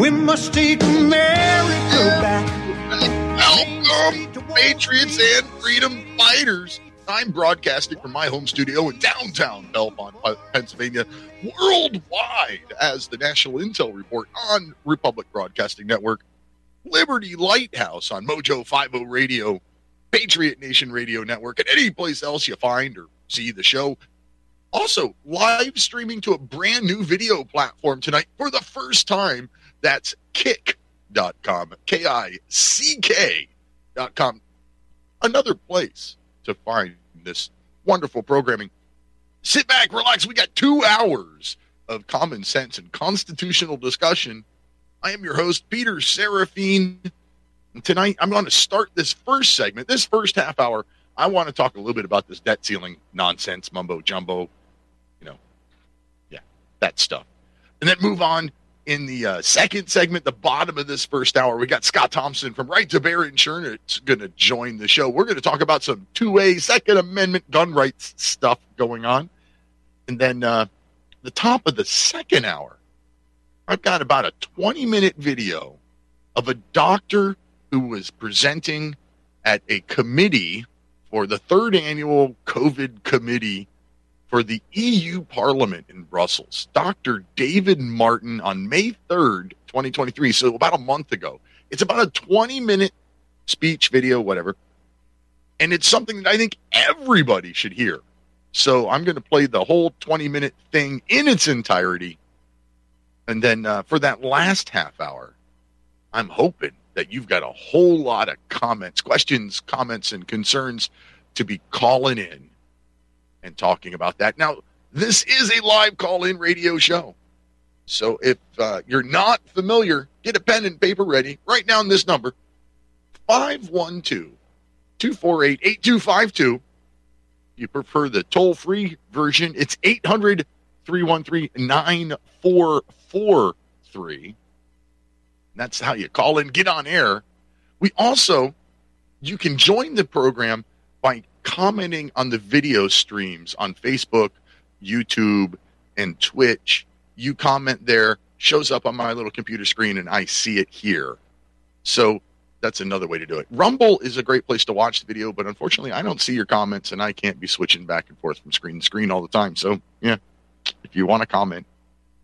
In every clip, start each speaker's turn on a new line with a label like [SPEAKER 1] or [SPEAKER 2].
[SPEAKER 1] We must take America back.
[SPEAKER 2] Welcome, to Patriots and freedom fighters. I'm broadcasting from my home studio in downtown Belmont, Pennsylvania, worldwide as the National Intel Report on Republic Broadcasting Network, Liberty Lighthouse on Mojo 50 Radio, Patriot Nation Radio Network, and any place else you find or see the show. Also, live streaming to a brand new video platform tonight for the first time that's kick.com, K I C K.com. Another place to find this wonderful programming. Sit back, relax. We got two hours of common sense and constitutional discussion. I am your host, Peter Seraphine. And tonight, I'm going to start this first segment, this first half hour. I want to talk a little bit about this debt ceiling nonsense, mumbo jumbo, you know, yeah, that stuff. And then move on in the uh, second segment, the bottom of this first hour, we got Scott Thompson from Right to Bear Insurance going to join the show. We're going to talk about some two way Second Amendment gun rights stuff going on. And then uh, the top of the second hour, I've got about a 20 minute video of a doctor who was presenting at a committee for the third annual COVID committee for the EU Parliament in Brussels, Dr. David Martin, on May 3rd, 2023. So about a month ago. It's about a 20 minute speech, video, whatever. And it's something that I think everybody should hear. So I'm going to play the whole 20 minute thing in its entirety. And then uh, for that last half hour, I'm hoping that you've got a whole lot of comments, questions, comments, and concerns to be calling in and talking about that. Now, this is a live call in radio show. So if uh, you're not familiar, get a pen and paper ready. Write down this number 512 248 8252. You prefer the toll free version, it's 800 313 9443. That's how you call in, get on air. We also, you can join the program by commenting on the video streams on Facebook, YouTube, and Twitch. You comment there, shows up on my little computer screen, and I see it here. So that's another way to do it. Rumble is a great place to watch the video, but unfortunately, I don't see your comments, and I can't be switching back and forth from screen to screen all the time. So, yeah, if you want to comment,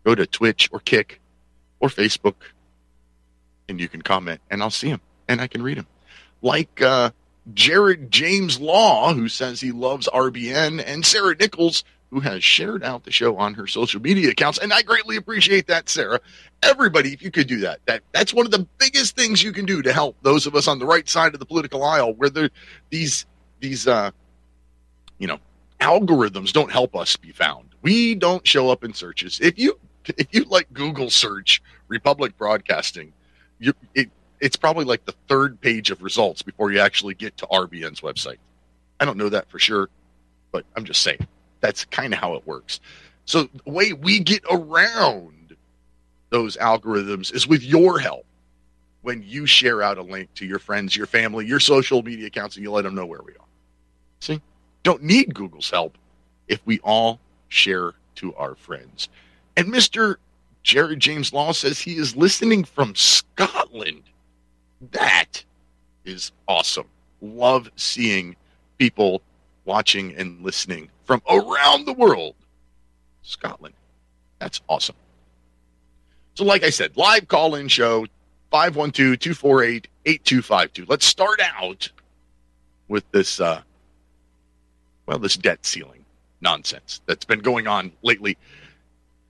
[SPEAKER 2] go to Twitch or Kick or Facebook, and you can comment, and I'll see them, and I can read them. Like uh, Jared James Law, who says he loves RBN, and Sarah Nichols, who has shared out the show on her social media accounts. And I greatly appreciate that, Sarah. Everybody, if you could do that, that that's one of the biggest things you can do to help those of us on the right side of the political aisle, where there, these these uh, you know algorithms don't help us be found. We don't show up in searches. If you if you like Google search Republic Broadcasting, you, it, it's probably like the third page of results before you actually get to RBN's website. I don't know that for sure, but I'm just saying that's kind of how it works. So the way we get around those algorithms is with your help. When you share out a link to your friends, your family, your social media accounts, and you let them know where we are. See, don't need Google's help if we all share to our friends. And Mr. Jared James Law says he is listening from Scotland. That is awesome. Love seeing people watching and listening from around the world. Scotland. That's awesome. So, like I said, live call in show 512 248 8252. Let's start out with this, uh, well, this debt ceiling nonsense that's been going on lately.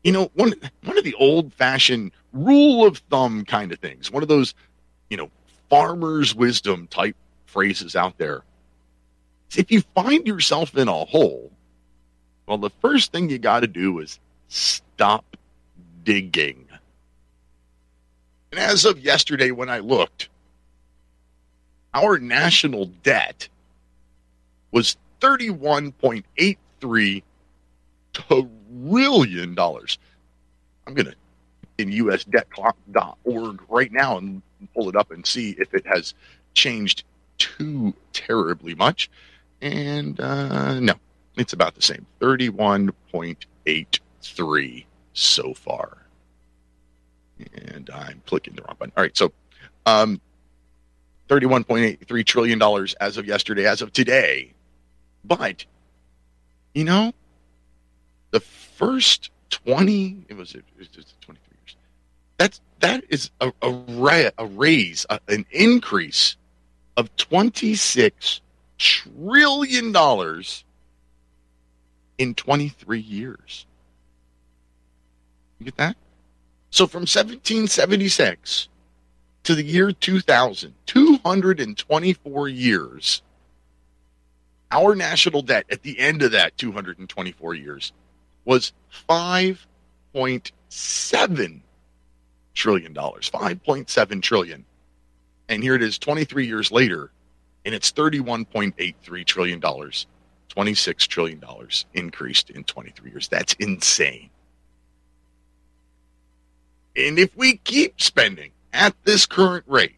[SPEAKER 2] You know, one, one of the old fashioned rule of thumb kind of things, one of those, you know, farmer's wisdom type phrases out there. If you find yourself in a hole, well, the first thing you got to do is stop digging. And as of yesterday, when I looked, our national debt was $31.83 trillion. I'm going to in usdebtclock.org right now and pull it up and see if it has changed too terribly much. And uh, no, it's about the same 31.83 so far. And I'm clicking the wrong button. All right, so um, $31.83 trillion as of yesterday, as of today. But, you know, the first 20, it was, it was 23 years. That's, that is a, a, a raise, a, an increase of 26 trillion dollars in 23 years. You get that? So from 1776 to the year 2000, 224 years, our national debt at the end of that 224 years was 5.7 trillion dollars 5.7 trillion. And here it is 23 years later and it's 31.83 trillion dollars 26 trillion dollars increased in 23 years. That's insane. And if we keep spending at this current rate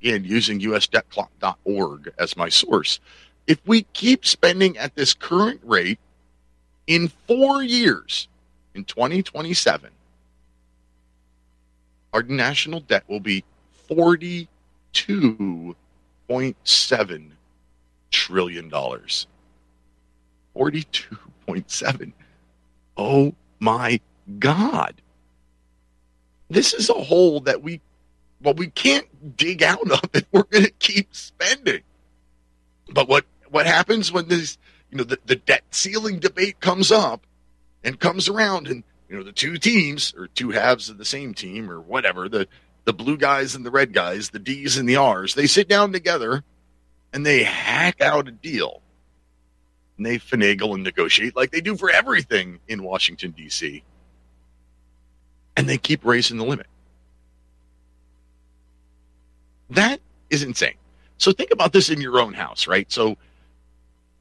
[SPEAKER 2] again using usdebtclock.org as my source if we keep spending at this current rate in 4 years in 2027 our national debt will be 42.7 trillion dollars. 42.7 oh my god. This is a hole that we well we can't dig out of if we're going to keep spending. But what what happens when this you know the, the debt ceiling debate comes up and comes around and you know the two teams or two halves of the same team or whatever the the blue guys and the red guys the d's and the r's they sit down together and they hack out a deal. And they finagle and negotiate like they do for everything in washington d.c and they keep raising the limit. That is insane. So think about this in your own house right? So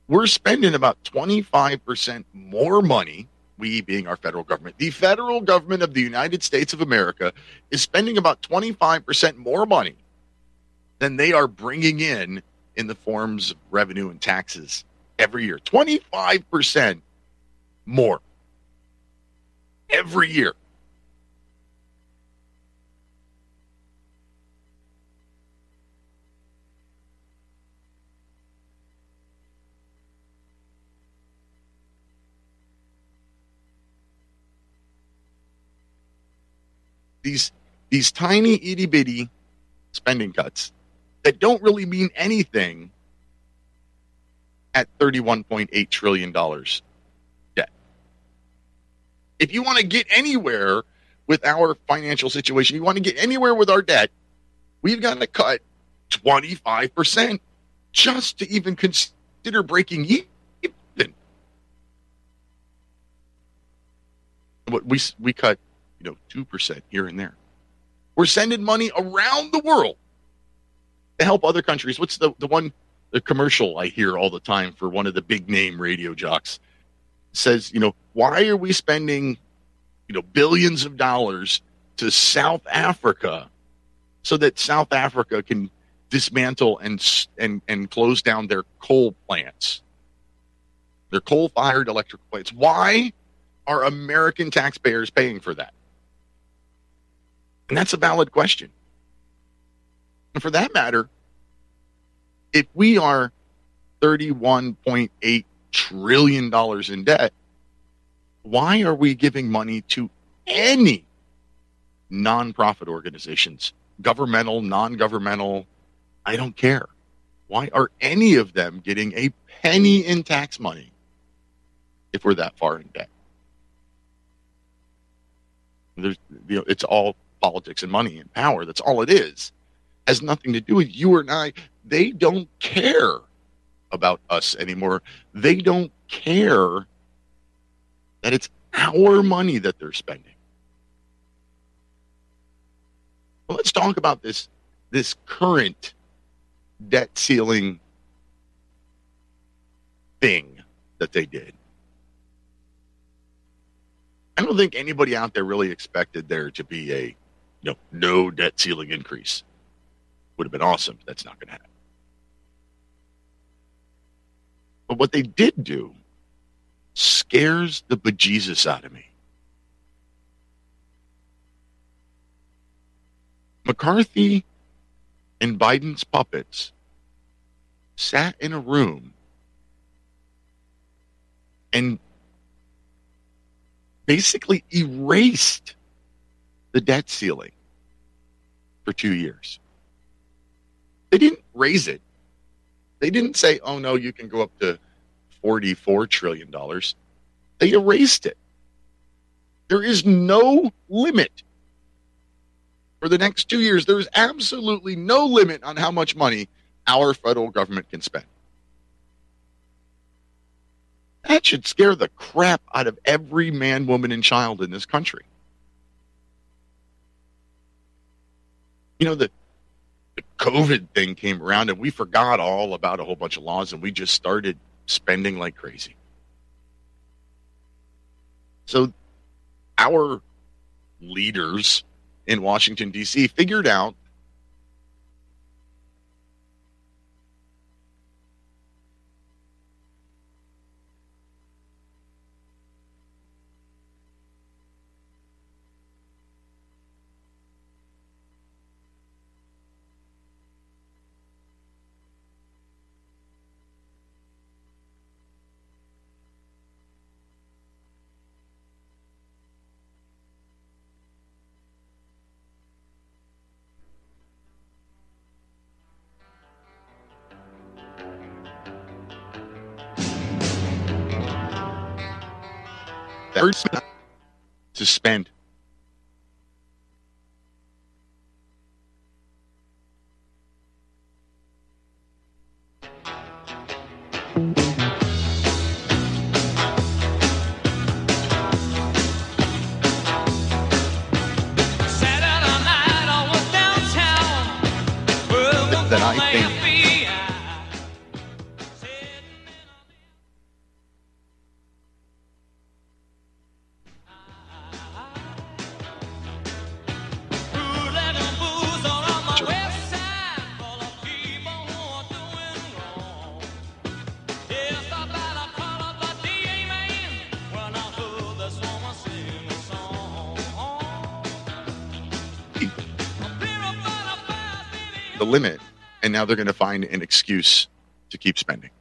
[SPEAKER 2] we're spending about 25% more money we being our federal government, the federal government of the United States of America is spending about 25% more money than they are bringing in in the forms of revenue and taxes every year. 25% more every year. These these tiny itty bitty spending cuts that don't really mean anything at $31.8 trillion debt. If you want to get anywhere with our financial situation, you want to get anywhere with our debt, we've got to cut 25% just to even consider breaking even. What we we cut you know, 2% here and there. We're sending money around the world to help other countries. What's the, the one, the commercial I hear all the time for one of the big name radio jocks It says, you know, why are we spending, you know, billions of dollars to South Africa so that South Africa can dismantle and and and close down their coal plants, their coal-fired electric plants. Why are American taxpayers paying for that? And that's a valid question. And for that matter, if we are $31.8 trillion in debt, why are we giving money to any nonprofit organizations, governmental, non governmental? I don't care. Why are any of them getting a penny in tax money if we're that far in debt? There's, you know, it's all politics and money and power. That's all it is. Has nothing to do with you or I. They don't care about us anymore. They don't care that it's our money that they're spending. Well, let's talk about this this current debt ceiling thing that they did. I don't think anybody out there really expected there to be a you know, no debt ceiling increase. Would have been awesome. That's not going to happen. But what they did do scares the bejesus out of me. McCarthy and Biden's puppets sat in a room and basically erased the debt ceiling for two years. They didn't raise it. They didn't say, oh no, you can go up to $44 trillion. They erased it. There is no limit for the next two years. There is absolutely no limit on how much money our federal government can spend. That should scare the crap out of every man, woman, and child in this country. You know, the, the COVID thing came around and we forgot all about a whole bunch of laws and we just started spending like crazy. So our leaders in Washington, D.C. figured out spend. The limit, and now they're going to find an excuse to keep spending.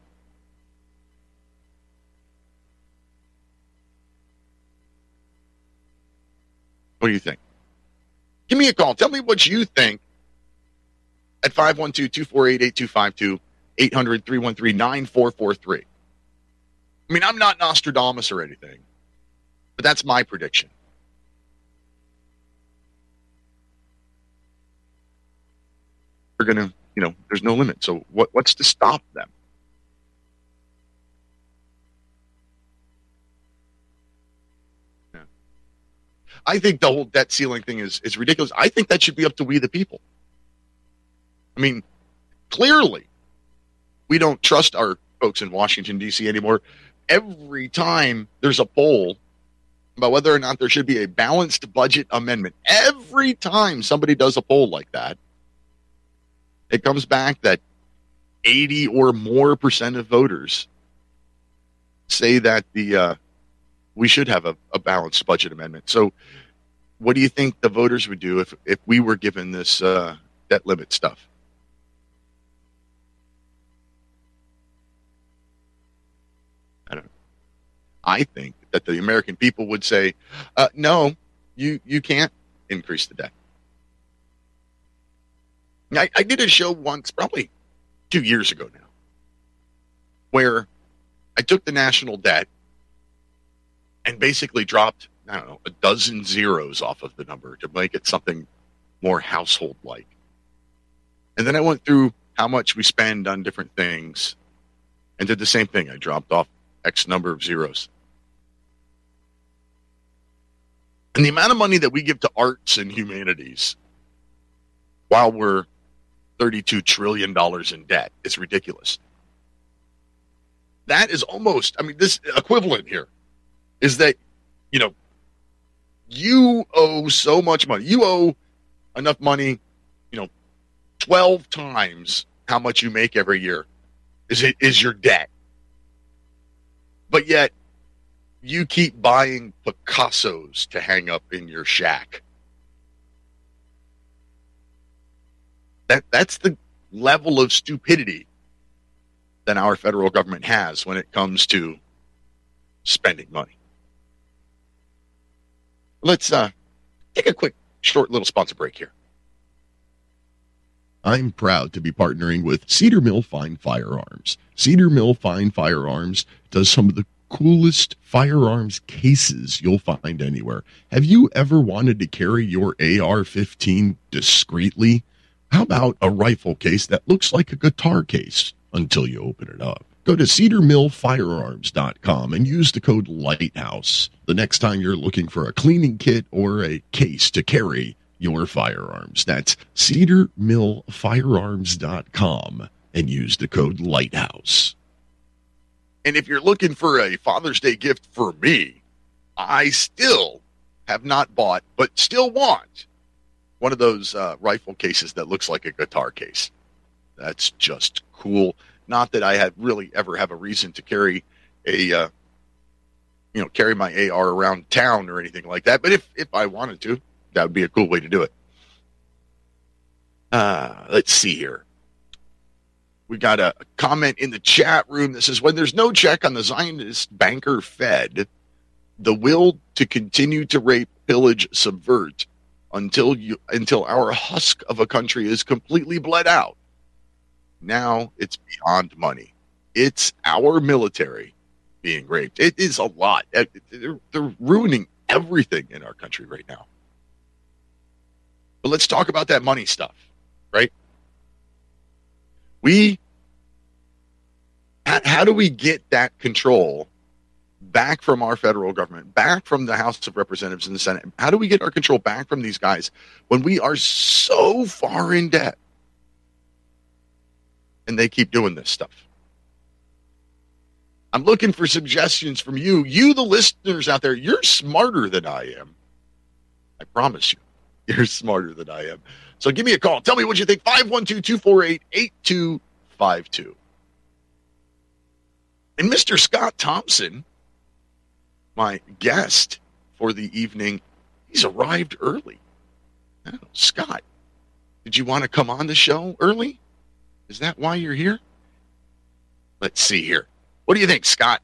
[SPEAKER 2] What do you think? Give me a call. Tell me what you think at 512 248 8252 800 313 9443. I mean, I'm not Nostradamus or anything, but that's my prediction. We're going to, you know, there's no limit. So what, what's to stop them? Yeah. I think the whole debt ceiling thing is, is ridiculous. I think that should be up to we the people. I mean, clearly, we don't trust our folks in Washington, D.C. anymore. Every time there's a poll about whether or not there should be a balanced budget amendment, every time somebody does a poll like that, it comes back that 80 or more percent of voters say that the uh, we should have a, a, balanced budget amendment. So, what do you think the voters would do if if we were given this uh, debt limit stuff? I don't. I think that the American people would say, uh, "No, you you can't increase the debt." I, I did a show once, probably two years ago now, where I took the national debt and basically dropped, I don't know, a dozen zeros off of the number to make it something more household like. And then I went through how much we spend on different things and did the same thing. I dropped off X number of zeros. And the amount of money that we give to arts and humanities while we're $32 trillion in debt. It's ridiculous. That is almost, I mean, this equivalent here is that, you know, you owe so much money. You owe enough money, you know, 12 times how much you make every year is it is your debt. But yet you keep buying Picassos to hang up in your shack. That that's the level of stupidity that our federal government has when it comes to spending money. Let's uh, take a quick, short little sponsor break here.
[SPEAKER 3] I'm proud to be partnering with Cedar Mill Fine Firearms. Cedar Mill Fine Firearms does some of the coolest firearms cases you'll find anywhere. Have you ever wanted to carry your AR 15 discreetly? How about a rifle case that looks like a guitar case until you open it up? Go to cedarmillfirearms.com and use the code LIGHTHOUSE the next time you're looking for a cleaning kit or a case to carry your firearms. That's cedarmillfirearms.com and use the code LIGHTHOUSE.
[SPEAKER 2] And if you're looking for a Father's Day gift for me, I still have not bought, but still want one of those uh, rifle cases that looks like a guitar case. That's just cool. Not that I have really ever have a reason to carry a, uh, you know, carry my AR around town or anything like that. But if if I wanted to, that would be a cool way to do it. Uh, let's see here. We got a comment in the chat room that says when there's no check on the Zionist banker Fed, the will to continue to rape, pillage, subvert until you until our husk of a country is completely bled out. Now it's beyond money. It's our military being raped. It is a lot. They're, they're ruining everything in our country right now. But let's talk about that money stuff, right? We how, how do we get that control back from our federal government, back from the House of Representatives and the Senate? How do we get our control back from these guys when we are so far in debt? And they keep doing this stuff. I'm looking for suggestions from you. You, the listeners out there, you're smarter than I am. I promise you, you're smarter than I am. So give me a call. Tell me what you think. 512 248 8252. And Mr. Scott Thompson, my guest for the evening, he's arrived early. Oh, Scott, did you want to come on the show early? Is that why you're here? Let's see here. What do you think, Scott?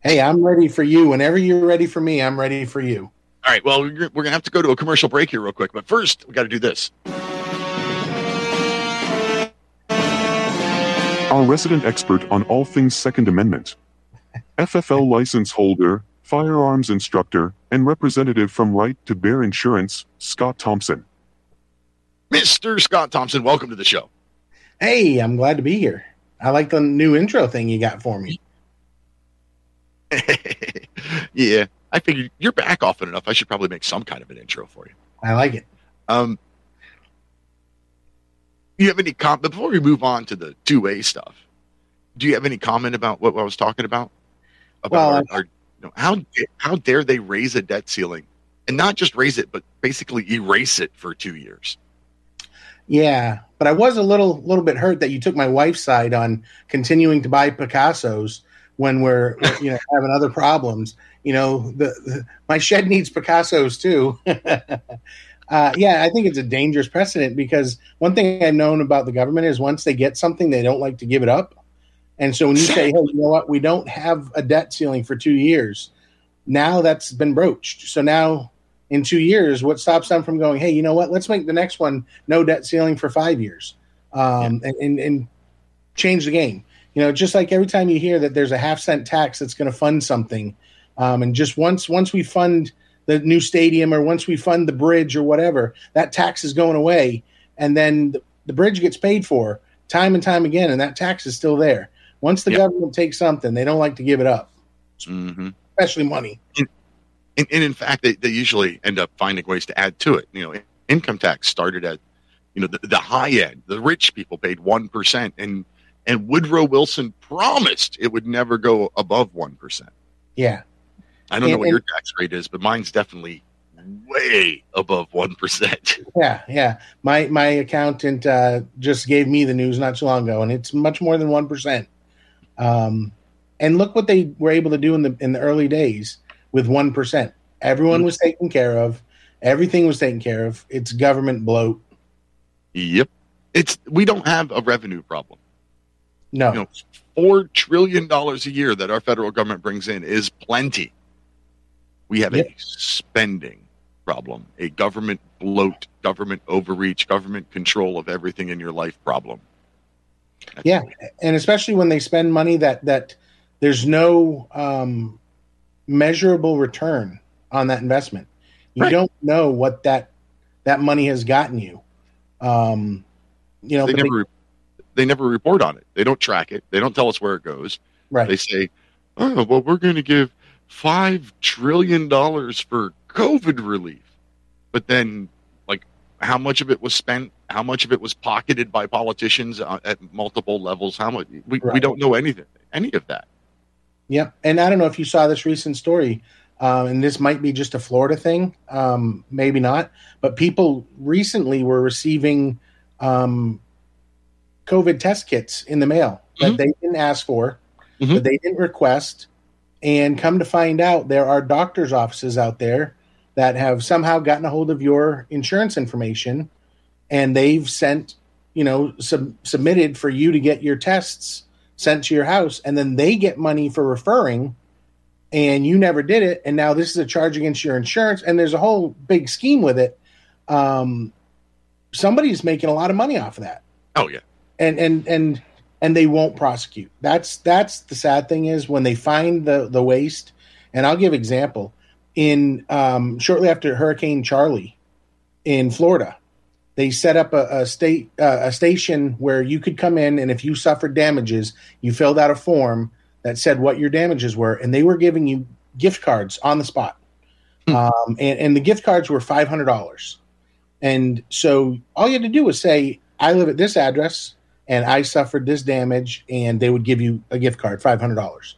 [SPEAKER 4] Hey, I'm ready for you. Whenever you're ready for me, I'm ready for you.
[SPEAKER 2] All right. Well, we're going to have to go to a commercial break here real quick. But first, we got to do this.
[SPEAKER 5] Our resident expert on all things Second Amendment. FFL license holder, firearms instructor, and representative from Right to Bear Insurance, Scott Thompson.
[SPEAKER 2] Mr. Scott Thompson, welcome to the show.
[SPEAKER 4] Hey, I'm glad to be here. I like the new intro thing you got for me.
[SPEAKER 2] yeah, I figured you're back often enough. I should probably make some kind of an intro for you.
[SPEAKER 4] I like it.
[SPEAKER 2] Um, you have any comment before we move on to the two A stuff? Do you have any comment about what I was talking about? About
[SPEAKER 4] Well,
[SPEAKER 2] our, our, you know, how how dare they raise a debt ceiling and not just raise it, but basically erase it for two years?
[SPEAKER 4] Yeah, but I was a little little bit hurt that you took my wife's side on continuing to buy Picassos when we're you know having other problems. You know, the, the my shed needs Picassos too. uh, yeah, I think it's a dangerous precedent because one thing I've known about the government is once they get something, they don't like to give it up. And so when you say, "Hey, you know what? We don't have a debt ceiling for two years," now that's been broached. So now in two years, what stops them from going, hey, you know what? Let's make the next one no debt ceiling for five years, um, and, and and change the game. You know, just like every time you hear that there's a half cent tax that's going to fund something, um, and just once once we fund the new stadium or once we fund the bridge or whatever, that tax is going away, and then the, the bridge gets paid for time and time again, and that tax is still there. Once the
[SPEAKER 2] Yep.
[SPEAKER 4] government takes something, they don't like to give it up,
[SPEAKER 2] Mm-hmm.
[SPEAKER 4] especially money.
[SPEAKER 2] And, and in fact, they, they usually end up finding ways to add to it. You know, income tax started at, you know, the, the high end. The rich people paid one percent, and and Woodrow Wilson promised it would never go above one percent.
[SPEAKER 4] Yeah.
[SPEAKER 2] I don't know what your tax rate is, but mine's definitely way above one percent.
[SPEAKER 4] Yeah, yeah. My my accountant uh, just gave me the news not too long ago, and it's much more than one percent. Um, and look what they were able to do in the in the early days with one percent. Everyone was taken care of. Everything was taken care of. It's government bloat.
[SPEAKER 2] Yep. It's we don't have a revenue problem.
[SPEAKER 4] No.
[SPEAKER 2] You know, four trillion dollars a year that our federal government brings in is plenty. We have
[SPEAKER 4] Yep.
[SPEAKER 2] a spending problem, a government bloat, government overreach, government control of everything in your life problem.
[SPEAKER 4] Yeah. and especially when they spend money that that there's no um, measurable return on that investment. You
[SPEAKER 2] Right.
[SPEAKER 4] don't know what that that money has gotten you. Um, you know,
[SPEAKER 2] they never they never report on it. They don't track it. They don't tell us where it goes.
[SPEAKER 4] right?
[SPEAKER 2] They say, "Oh, well, we're going to give five trillion dollars for COVID relief," but then, how much of it was spent? How much of it was pocketed by politicians uh, at multiple levels? How much? We, we don't know anything, any of that.
[SPEAKER 4] Yep. And I don't know if you saw this recent story, um, and this might be just a Florida thing, um, maybe not, but people recently were receiving um, COVID test kits in the mail that
[SPEAKER 2] Mhm.
[SPEAKER 4] they didn't ask for,
[SPEAKER 2] Mhm.
[SPEAKER 4] that they didn't request. And come to find out, there are doctors' offices out there that have somehow gotten a hold of your insurance information and they've sent, you know, sub- submitted for you to get your tests sent to your house and then they get money for referring and you never did it and now this is a charge against your insurance and there's a whole big scheme with it. Um somebody's making a lot of money off of that.
[SPEAKER 2] Oh yeah,
[SPEAKER 4] and and and and they won't prosecute. That's that's the sad thing is when they find the the waste and i'll give example in um shortly after hurricane charley in florida. They set up a, a state uh, a station where you could come in and if you suffered damages you filled out a form that said what your damages were and they were giving you gift cards on the spot. Um, and, and the gift cards were $500 and so all you had to do was say i live at this address and i suffered this damage and they would give you a gift card $500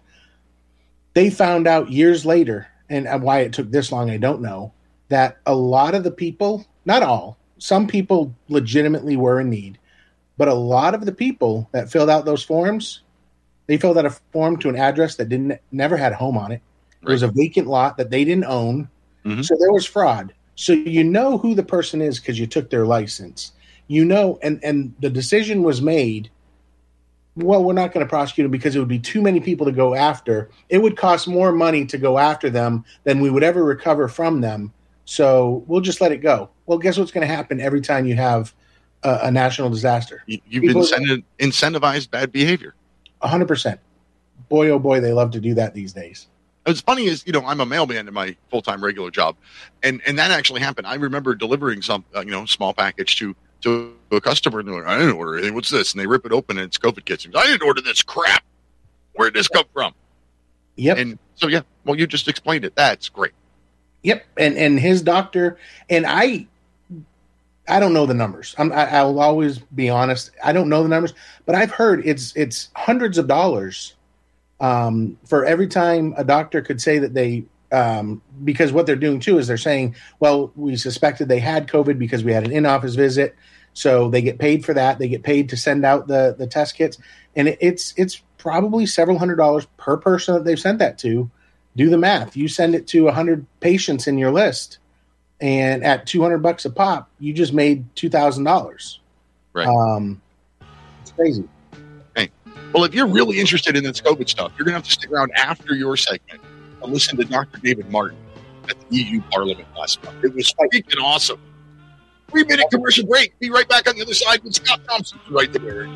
[SPEAKER 4] they found out years later and why it took this long i don't know that a lot of the people not all some people legitimately were in need but a lot of the people that filled out those forms they filled out a form to an address that didn't never had a home on it. It was a vacant lot that they didn't own.
[SPEAKER 2] Mhm.
[SPEAKER 4] so there was fraud. So you know who the person is because you took their license. You know and and the decision was made well we're not going to prosecute them because it would be too many people to go after. It would cost more money to go after them than we would ever recover from them. So we'll just let it go. Well guess what's going to happen every time you have a, a national disaster?
[SPEAKER 2] You- you've
[SPEAKER 4] People-
[SPEAKER 2] incentiv- incentivized bad behavior.
[SPEAKER 4] 100% boy oh boy they love to do that these days.
[SPEAKER 2] What's funny is, you know, I'm a mailman in my full time regular job, and and that actually happened. I remember delivering some, uh, you know, small package to to a customer, and they're like, "I didn't order anything. What's this?" And they rip it open, and it's COVID kits. I didn't order this crap. Where did this come from?
[SPEAKER 4] yep
[SPEAKER 2] And so, yeah, well, you just explained it. That's great.
[SPEAKER 4] Yep, and and his doctor and I, I don't know the numbers. I'm, I, I'll always be honest. I don't know the numbers, but I've heard it's it's hundreds of dollars um, for every time a doctor could say that they um, because what they're doing too is they're saying, well, we suspected they had COVID because we had an in-office visit, so they get paid for that. They get paid to send out the the test kits, and it, it's it's probably several hundred dollars per person that they've sent that to do the math. You send it to 100 patients in your list, and at 200 bucks a pop, you just made $2,000.
[SPEAKER 2] Right.
[SPEAKER 4] Um, it's crazy.
[SPEAKER 2] Hey, well, if you're really interested in this COVID stuff, you're going to have to stick around after your segment and listened to Dr. David Martin at the EU Parliament last month. It was freaking awesome. Three minute commercial break. Be right back on the other side with Scott Thompson right there.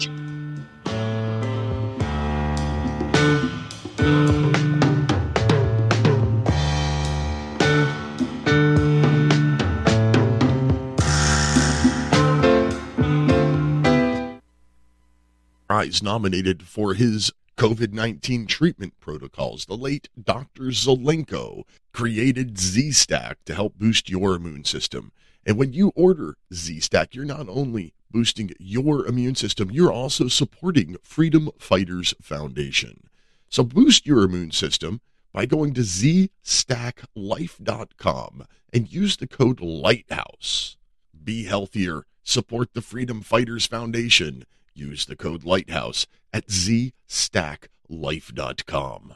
[SPEAKER 3] Prize nominated for his COVID 19 treatment protocols. The late Dr. Zelenko created Z Stack to help boost your immune system. And when you order Z Stack, you're not only boosting your immune system, you're also supporting Freedom Fighters Foundation. So boost your immune system by going to zstacklife.com and use the code LIGHTHOUSE. Be healthier, support the Freedom Fighters Foundation. Use the code LIGHTHOUSE at zstacklife.com.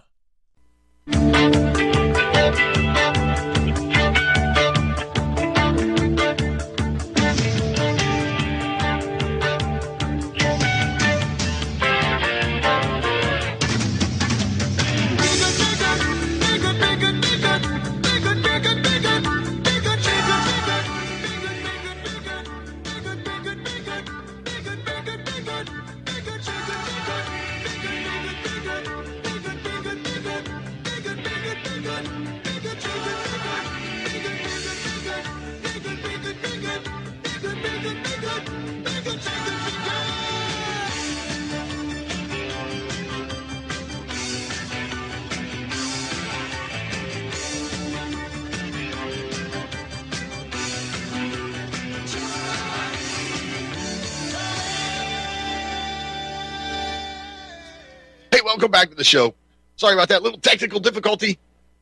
[SPEAKER 2] welcome back to the show. Sorry about that little technical difficulty.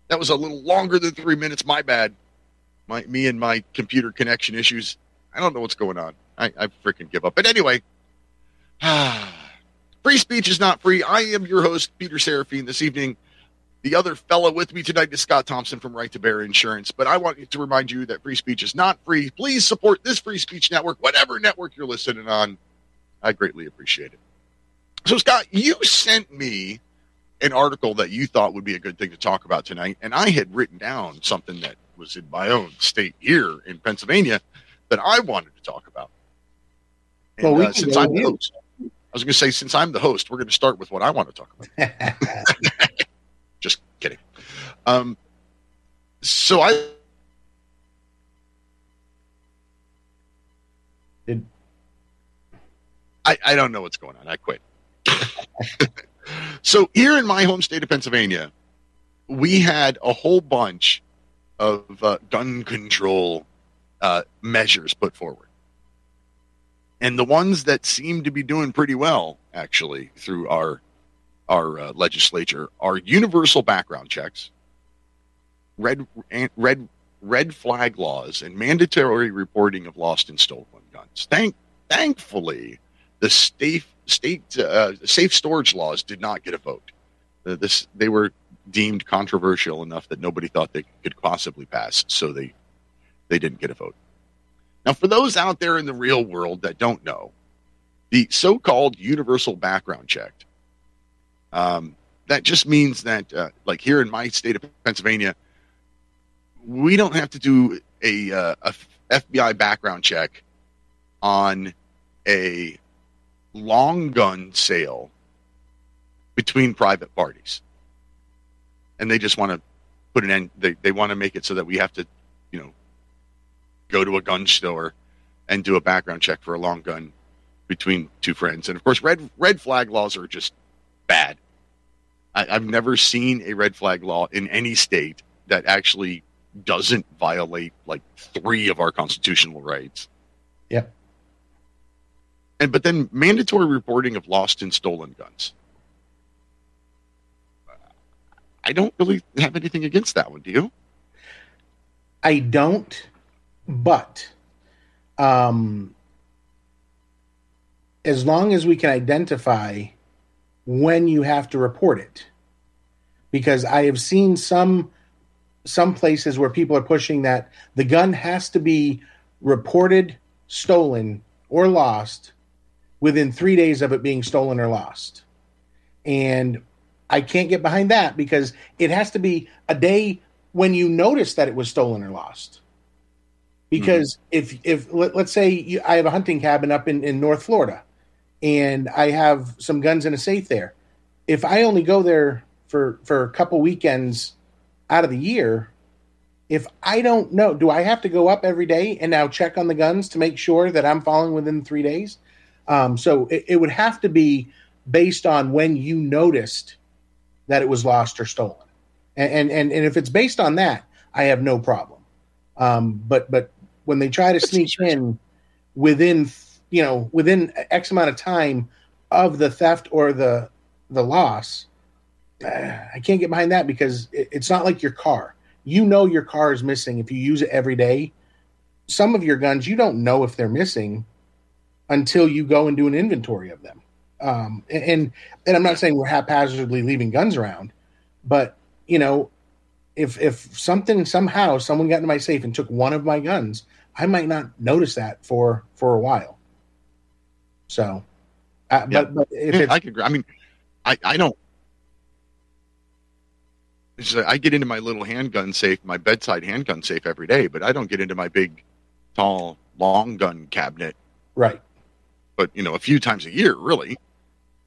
[SPEAKER 2] That was a little longer than three minutes. My bad. My me and my computer connection issues. I don't know what's going on. I, I freaking give up. But anyway, free speech is not free. I am your host, Peter Seraphine, This evening, the other fellow with me tonight is Scott Thompson from Right to Bear Insurance. But I want to remind you that free speech is not free. Please support this free speech network, whatever network you're listening on. I greatly appreciate it. So, Scott, you sent me an article that you thought would be a good thing to talk about tonight, and I had written down something that was in my own state here in Pennsylvania that I wanted to talk about. And,
[SPEAKER 4] Well, we
[SPEAKER 2] uh, since I'm the host, I was going to say, since I'm the host, we're going to start with what I want to talk about. Just kidding. Um, so I
[SPEAKER 4] Did-
[SPEAKER 2] I, I don't know what's going on. I quit. so here in my home state of Pennsylvania, we had a whole bunch of uh, gun control uh, measures put forward. And the ones that seem to be doing pretty well, actually, through our our uh, legislature, are universal background checks, red red red flag laws, and mandatory reporting of lost and stolen guns. Thank thankfully, the state state uh, safe storage laws did not get a vote. Uh, this they were deemed controversial enough that nobody thought they could possibly pass, so they they didn't get a vote. Now, for those out there in the real world that don't know, the so-called universal background check um, that just means that, uh, like here in my state of Pennsylvania, we don't have to do a, uh, a FBI background check on a long gun sale between private parties. And they just want to put an end, they, they want to make it so that we have to, you know, go to a gun store and do a background check for a long gun between two friends. And of course, red red flag laws are just bad. I, I've never seen a red flag law in any state that actually doesn't violate like three of our constitutional rights.
[SPEAKER 4] Yep.
[SPEAKER 2] And but then mandatory reporting of lost and stolen guns. I don't really have anything against that one. Do you?
[SPEAKER 4] I don't, but um, as long as we can identify when you have to report it, because I have seen some some places where people are pushing that the gun has to be reported stolen or lost within three days of it being stolen or lost, and I can't get behind that because it has to be a day when you notice that it was stolen or lost. Because mm-hmm. if if let, us say you, I have a hunting cabin up in, in North Florida, and I have some guns in a safe there, if I only go there for for a couple weekends out of the year, if I don't know, do I have to go up every day and now check on the guns to make sure that I'm falling within three days? Um, so it, it would have to be based on when you noticed that it was lost or stolen and and and if it's based on that, I have no problem. Um, but but when they try to sneak in within you know within X amount of time of the theft or the the loss, uh, I can't get behind that because it, it's not like your car. You know your car is missing if you use it every day. Some of your guns you don't know if they're missing until you go and do an inventory of them. Um, and and I'm not saying we're haphazardly leaving guns around, but you know, if if something somehow someone got into my safe and took one of my guns, I might not notice that for for a while. So, uh,
[SPEAKER 2] Yeah.
[SPEAKER 4] but but if
[SPEAKER 2] I agree. I mean, I, I don't. I get into my little handgun safe, my bedside handgun safe every day, but I don't get into my big, tall, long gun cabinet.
[SPEAKER 4] right,
[SPEAKER 2] But you know, a few times a year, really.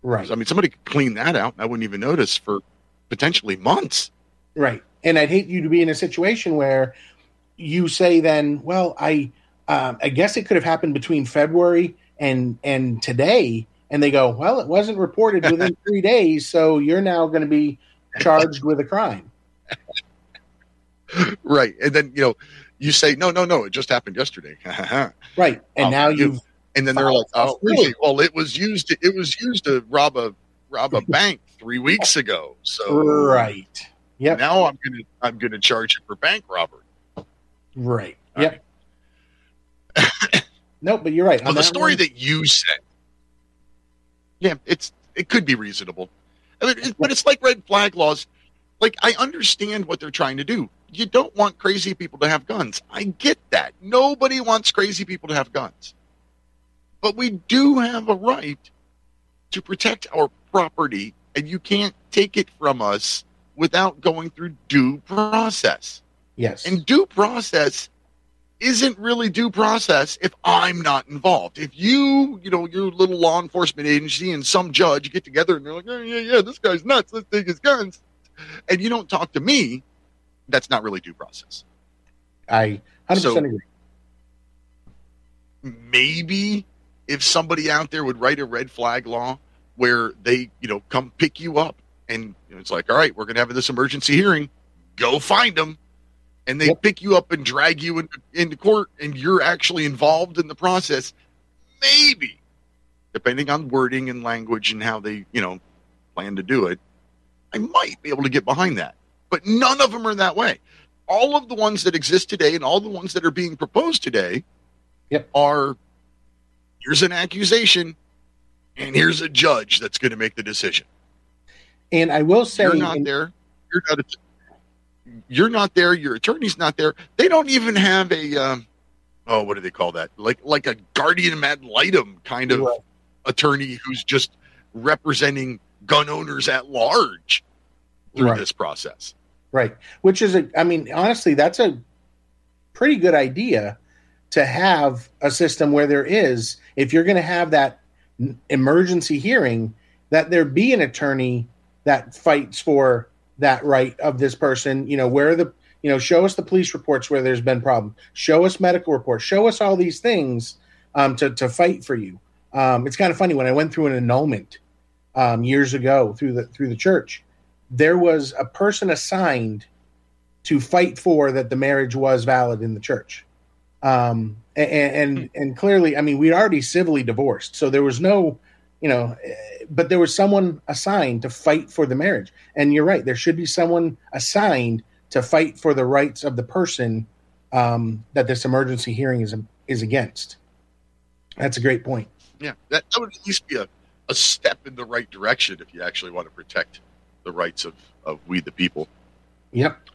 [SPEAKER 4] right,
[SPEAKER 2] I mean, somebody could clean that out, and I wouldn't even notice for potentially months.
[SPEAKER 4] right. And I'd hate you to be in a situation where you say then, well, I um, I guess it could have happened between February and and today, and they go, well, it wasn't reported within three days, so you're now going to be charged with a crime.
[SPEAKER 2] Right, and then you know, you say, no, no, no, it just happened yesterday.
[SPEAKER 4] Right, and
[SPEAKER 2] Oh,
[SPEAKER 4] now
[SPEAKER 2] you-
[SPEAKER 4] you've
[SPEAKER 2] and then they're like,
[SPEAKER 4] oh,
[SPEAKER 2] oh really? Well, it was used. To, it was used to rob a rob a bank three weeks ago. So
[SPEAKER 4] right, yep,
[SPEAKER 2] now I'm gonna I'm gonna charge you for bank robbery.
[SPEAKER 4] right,
[SPEAKER 2] All
[SPEAKER 4] yep. no, but you're right.
[SPEAKER 2] Well,
[SPEAKER 4] On
[SPEAKER 2] the story
[SPEAKER 4] one-
[SPEAKER 2] that you said, yeah, it's it could be reasonable, I mean, it, but it's like red flag laws. Like I understand what they're trying to do. You don't want crazy people to have guns. I get that. Nobody wants crazy people to have guns, but we do have a right to protect our property, and you can't take it from us without going through due process.
[SPEAKER 4] yes,
[SPEAKER 2] And due process isn't really due process if I'm not involved. If you, you know, your little law enforcement agency and some judge get together and they're like, oh, yeah, yeah, this guy's nuts. Let's take his guns. And you don't talk to me, that's not really due process.
[SPEAKER 4] I hundred
[SPEAKER 2] So-
[SPEAKER 4] percent agree.
[SPEAKER 2] Maybe if somebody out there would write a red flag law where they, you know, come pick you up and you know, it's like, all right, we're going to have this emergency hearing. Go find them. And they
[SPEAKER 4] Yep.
[SPEAKER 2] pick you up and drag you into, into court and you're actually involved in the process. Maybe, depending on wording and language and how they, you know, plan to do it, I might be able to get behind that. But none of them are that way. All of the ones that exist today and all the ones that are being proposed today
[SPEAKER 4] Yep.
[SPEAKER 2] are here's an accusation and here's a judge that's going to make the decision.
[SPEAKER 4] And I will say,
[SPEAKER 2] You're not
[SPEAKER 4] in-
[SPEAKER 2] there. You're not. You're not there. Your attorney's not there. They don't even have a. Um, oh, what do they call that? Like like a guardian ad litem kind of
[SPEAKER 4] Right.
[SPEAKER 2] attorney who's just representing gun owners at large through
[SPEAKER 4] Right.
[SPEAKER 2] this process.
[SPEAKER 4] Right. Which is a I mean, honestly, that's a pretty good idea to have a system where there is, if you're going to have that emergency hearing, that there be an attorney that fights for that right of this person. You know, where the, you know, show us the police reports where there's been problem, show us medical reports, show us all these things um, to, to fight for you. Um, it's kind of funny when I went through an annulment um, years ago through the through the church there was a person assigned to fight for that the marriage was valid in the church. Um, and, and, and clearly, I mean, we'd already civilly divorced. So there was no, you know, but there was someone assigned to fight for the marriage. And you're right. There should be someone assigned to fight for the rights of the person um, that this emergency hearing is, is against. That's a great point.
[SPEAKER 2] Yeah, that, that would at least be a, a step in the right direction if you actually want to protect the rights of, of we the people.
[SPEAKER 4] Yep.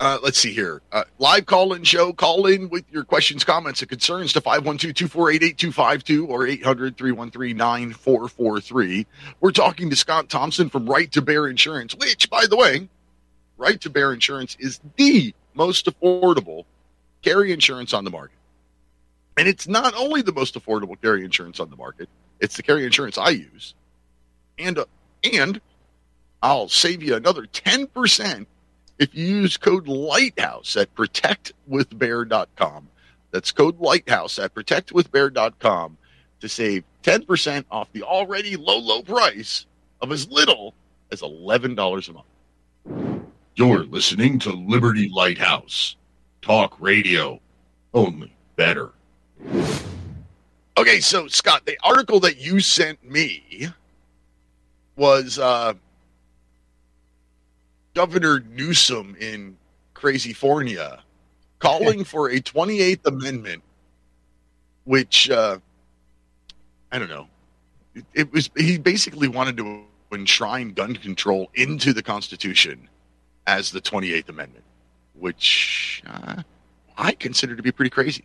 [SPEAKER 2] Uh, let's see here. Uh, live call in show. Call in with your questions, comments, and concerns to 512 248 8252 or 800 313 9443. We're talking to Scott Thompson from Right to Bear Insurance, which, by the way, Right to Bear Insurance is the most affordable carry insurance on the market. And it's not only the most affordable carry insurance on the market, it's the carry insurance I use. And, uh, and I'll save you another 10% if you use code lighthouse at protectwithbear.com that's code lighthouse at protectwithbear.com to save 10% off the already low low price of as little as $11 a month
[SPEAKER 3] You're listening to Liberty Lighthouse. talk radio. Only better.
[SPEAKER 2] Okay, so Scott, the article that you sent me was uh, Governor Newsom in Crazy Fornia calling for a 28th Amendment, which uh, I don't know. It, it was he basically wanted to enshrine gun control into the Constitution as the 28th Amendment, which uh, I consider to be pretty crazy.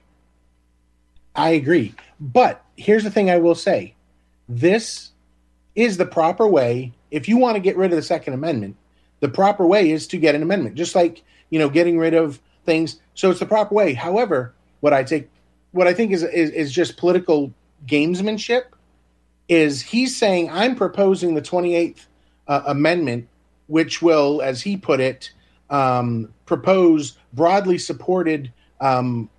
[SPEAKER 4] I agree. But here's the thing I will say this is the proper way. If you want to get rid of the Second Amendment, the proper way is to get an amendment, just like, you know, getting rid of things. So it's the proper way. However, what I take, what I think is, is, is just political gamesmanship is he's saying, I'm proposing the 28th uh, Amendment, which will, as he put it, um, propose broadly supported um,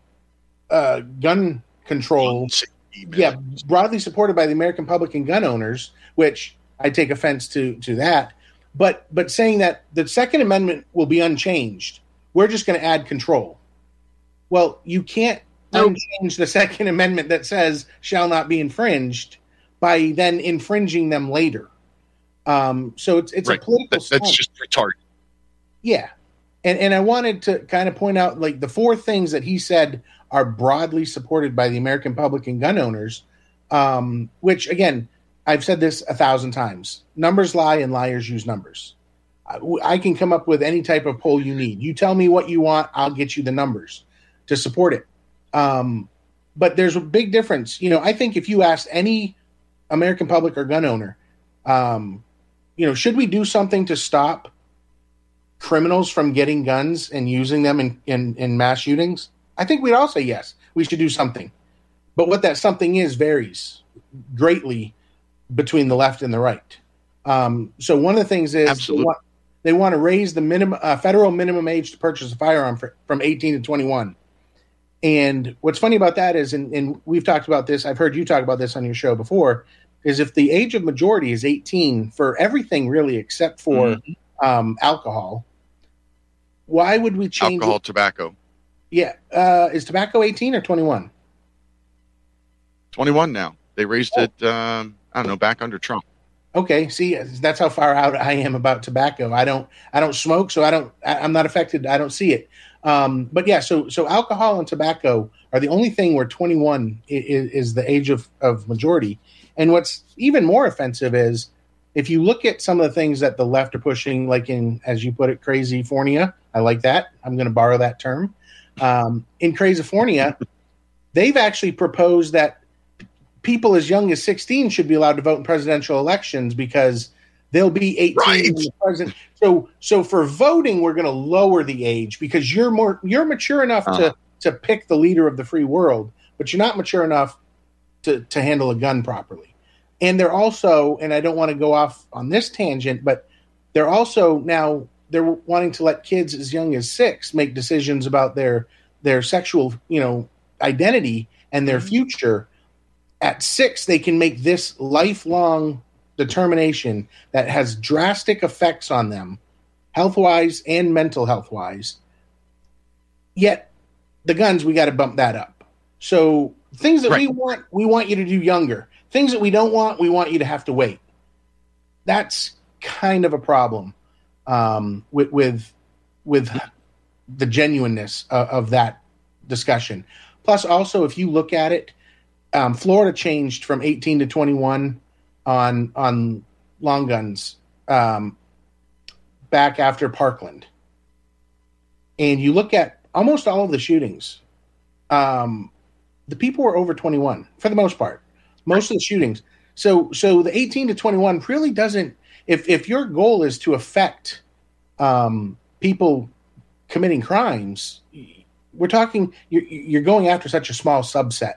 [SPEAKER 4] uh, gun control. Yeah, broadly supported by the American public and gun owners, which I take offense to to that. But but saying that the Second Amendment will be unchanged, we're just going to add control. Well, you can't
[SPEAKER 2] Nope.
[SPEAKER 4] unchange the Second Amendment that says shall not be infringed by then infringing them later. Um, so it's it's
[SPEAKER 2] Right.
[SPEAKER 4] a political.
[SPEAKER 2] That, that's just retarded.
[SPEAKER 4] Yeah. And and I wanted to kind of point out like the four things that he said are broadly supported by the American public and gun owners, um, which again, I've said this a thousand times. Numbers lie and liars use numbers. I, I can come up with any type of poll you need. You tell me what you want, I'll get you the numbers to support it. Um, but there's a big difference. You know, I think if you asked any American public or gun owner, um, you know, should we do something to stop criminals from getting guns and using them in, in, in mass shootings? I think we'd all say yes, we should do something. But what that something is varies greatly between the left and the right. Um, so one of the things is
[SPEAKER 2] Absolutely.
[SPEAKER 4] They, want, they want to raise the minimum uh, federal minimum age to purchase a firearm for, from 18 to 21. And what's funny about that is, and, and we've talked about this, I've heard you talk about this on your show before, is if the age of majority is 18 for everything really except for um, alcohol, why would we change
[SPEAKER 2] Alcohol,
[SPEAKER 4] it?
[SPEAKER 2] tobacco.
[SPEAKER 4] Yeah. Uh, is tobacco 18 or 21?
[SPEAKER 2] 21 now. They raised
[SPEAKER 4] Oh.
[SPEAKER 2] it, um, I don't know, back under Trump.
[SPEAKER 4] Okay, see, that's how far out I am about tobacco. I don't, I don't smoke, so I don't, I, I'm not affected. I don't see it. Um, but yeah, so so alcohol and tobacco are the only thing where 21 is, is the age of of majority. And what's even more offensive is if you look at some of the things that the left are pushing, like in, as you put it, crazy fornia. I like that. I'm going to borrow that term. Um, in crazyfornia, they've actually proposed that people as young as 16 should be allowed to vote in presidential elections because they'll be 18
[SPEAKER 2] Right.
[SPEAKER 4] president so so for voting we're going to lower the age because you're more you're mature enough
[SPEAKER 2] Uh-huh.
[SPEAKER 4] to to pick the leader of the free world but you're not mature enough to to handle a gun properly and they're also and I don't want to go off on this tangent but they're also now they're wanting to let kids as young as 6 make decisions about their their sexual you know identity and their future at six they can make this lifelong determination that has drastic effects on them health wise and mental health wise yet the guns we got to bump that up. So things that we want we want you to do younger. Things that we don't want we want you to have to wait. That's kind of a problem um, with with with the genuineness of, of that discussion. Plus also if you look at it um, Florida changed from 18 to 21 on on long guns um, back after Parkland, and you look at almost all of the shootings, um, the people were over 21 for the most part. Most of the shootings. So so the 18 to 21 really doesn't. If if your goal is to affect um, people committing crimes, we're talking you're, you're going after such a small subset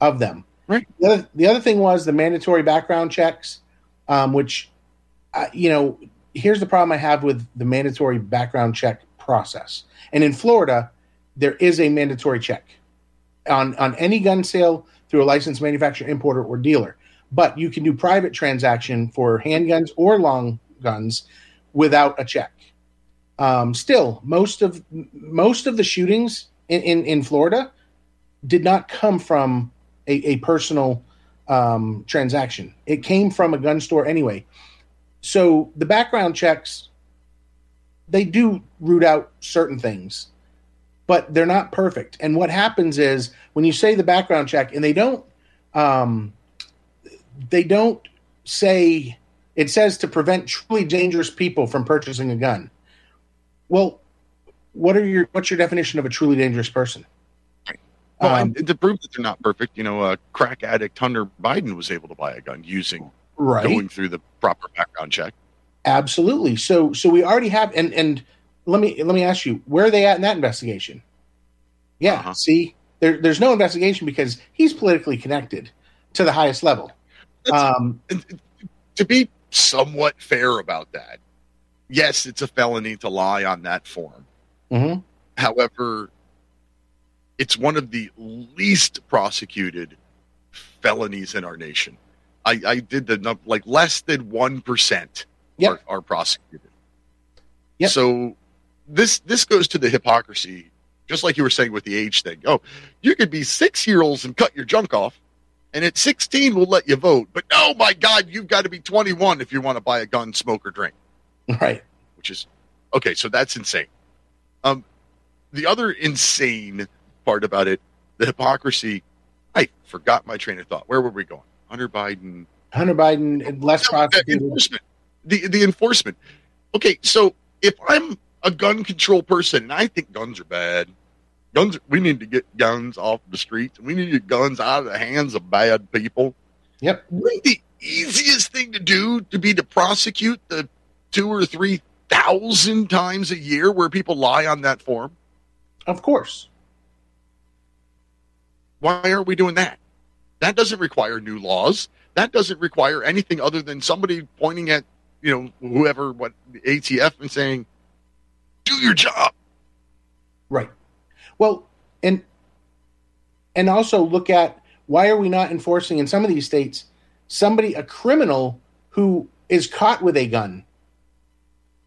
[SPEAKER 4] of them.
[SPEAKER 2] Right.
[SPEAKER 4] The other, the other thing was the mandatory background checks, um, which, uh, you know, here's the problem I have with the mandatory background check process. And in Florida, there is a mandatory check on on any gun sale through a licensed manufacturer, importer, or dealer. But you can do private transaction for handguns or long guns without a check. Um, still, most of most of the shootings in, in, in Florida did not come from a, a personal um, transaction. It came from a gun store anyway. So the background checks, they do root out certain things, but they're not perfect. And what happens is when you say the background check, and they don't, um, they don't say it says to prevent truly dangerous people from purchasing a gun. Well, what are your what's your definition of a truly dangerous person?
[SPEAKER 2] Well,
[SPEAKER 4] Um,
[SPEAKER 2] and to prove that they're not perfect, you know, uh, crack addict Hunter Biden was able to buy a gun using
[SPEAKER 4] right.
[SPEAKER 2] going through the proper background check.
[SPEAKER 4] Absolutely. So so we already have and and let me let me ask you, where are they at in that investigation? Yeah,
[SPEAKER 2] Uh-huh.
[SPEAKER 4] see, there, there's no investigation because he's politically connected to the highest level. Um,
[SPEAKER 2] to be somewhat fair about that, yes, it's a felony to lie on that form.
[SPEAKER 4] mhm.
[SPEAKER 2] However, it's one of the least prosecuted felonies in our nation. I, I did the num- like less than one percent
[SPEAKER 4] Yep.
[SPEAKER 2] are, are prosecuted.
[SPEAKER 4] Yep.
[SPEAKER 2] So this this goes to the hypocrisy, just like you were saying with the age thing. Oh, you could be six year olds and cut your junk off, and at sixteen we'll let you vote. But oh my God, you've got to be twenty one if you want to buy a gun, smoke, or drink
[SPEAKER 4] Right.
[SPEAKER 2] which is okay. So that's insane. Um, the other insane part about it, the hypocrisy. I forgot my train of thought. Where were we going? Hunter Biden.
[SPEAKER 4] Hunter Biden and less
[SPEAKER 2] No, enforcement. The the enforcement. Okay, so if I'm a gun control person and I think guns are bad, guns we need to get guns off the streets. We need to get guns out of the hands of bad people.
[SPEAKER 4] Yep.
[SPEAKER 2] Wouldn't the easiest thing to do to be to prosecute the two or three thousand times a year where people lie on that form?
[SPEAKER 4] Of course.
[SPEAKER 2] Why aren't we doing that? That doesn't require new laws. That doesn't require anything other than somebody pointing at, you know, whoever, what ATF and saying, do your job.
[SPEAKER 4] Right. Well, and and also look at why are we not enforcing in some of these states somebody a criminal who is caught with a gun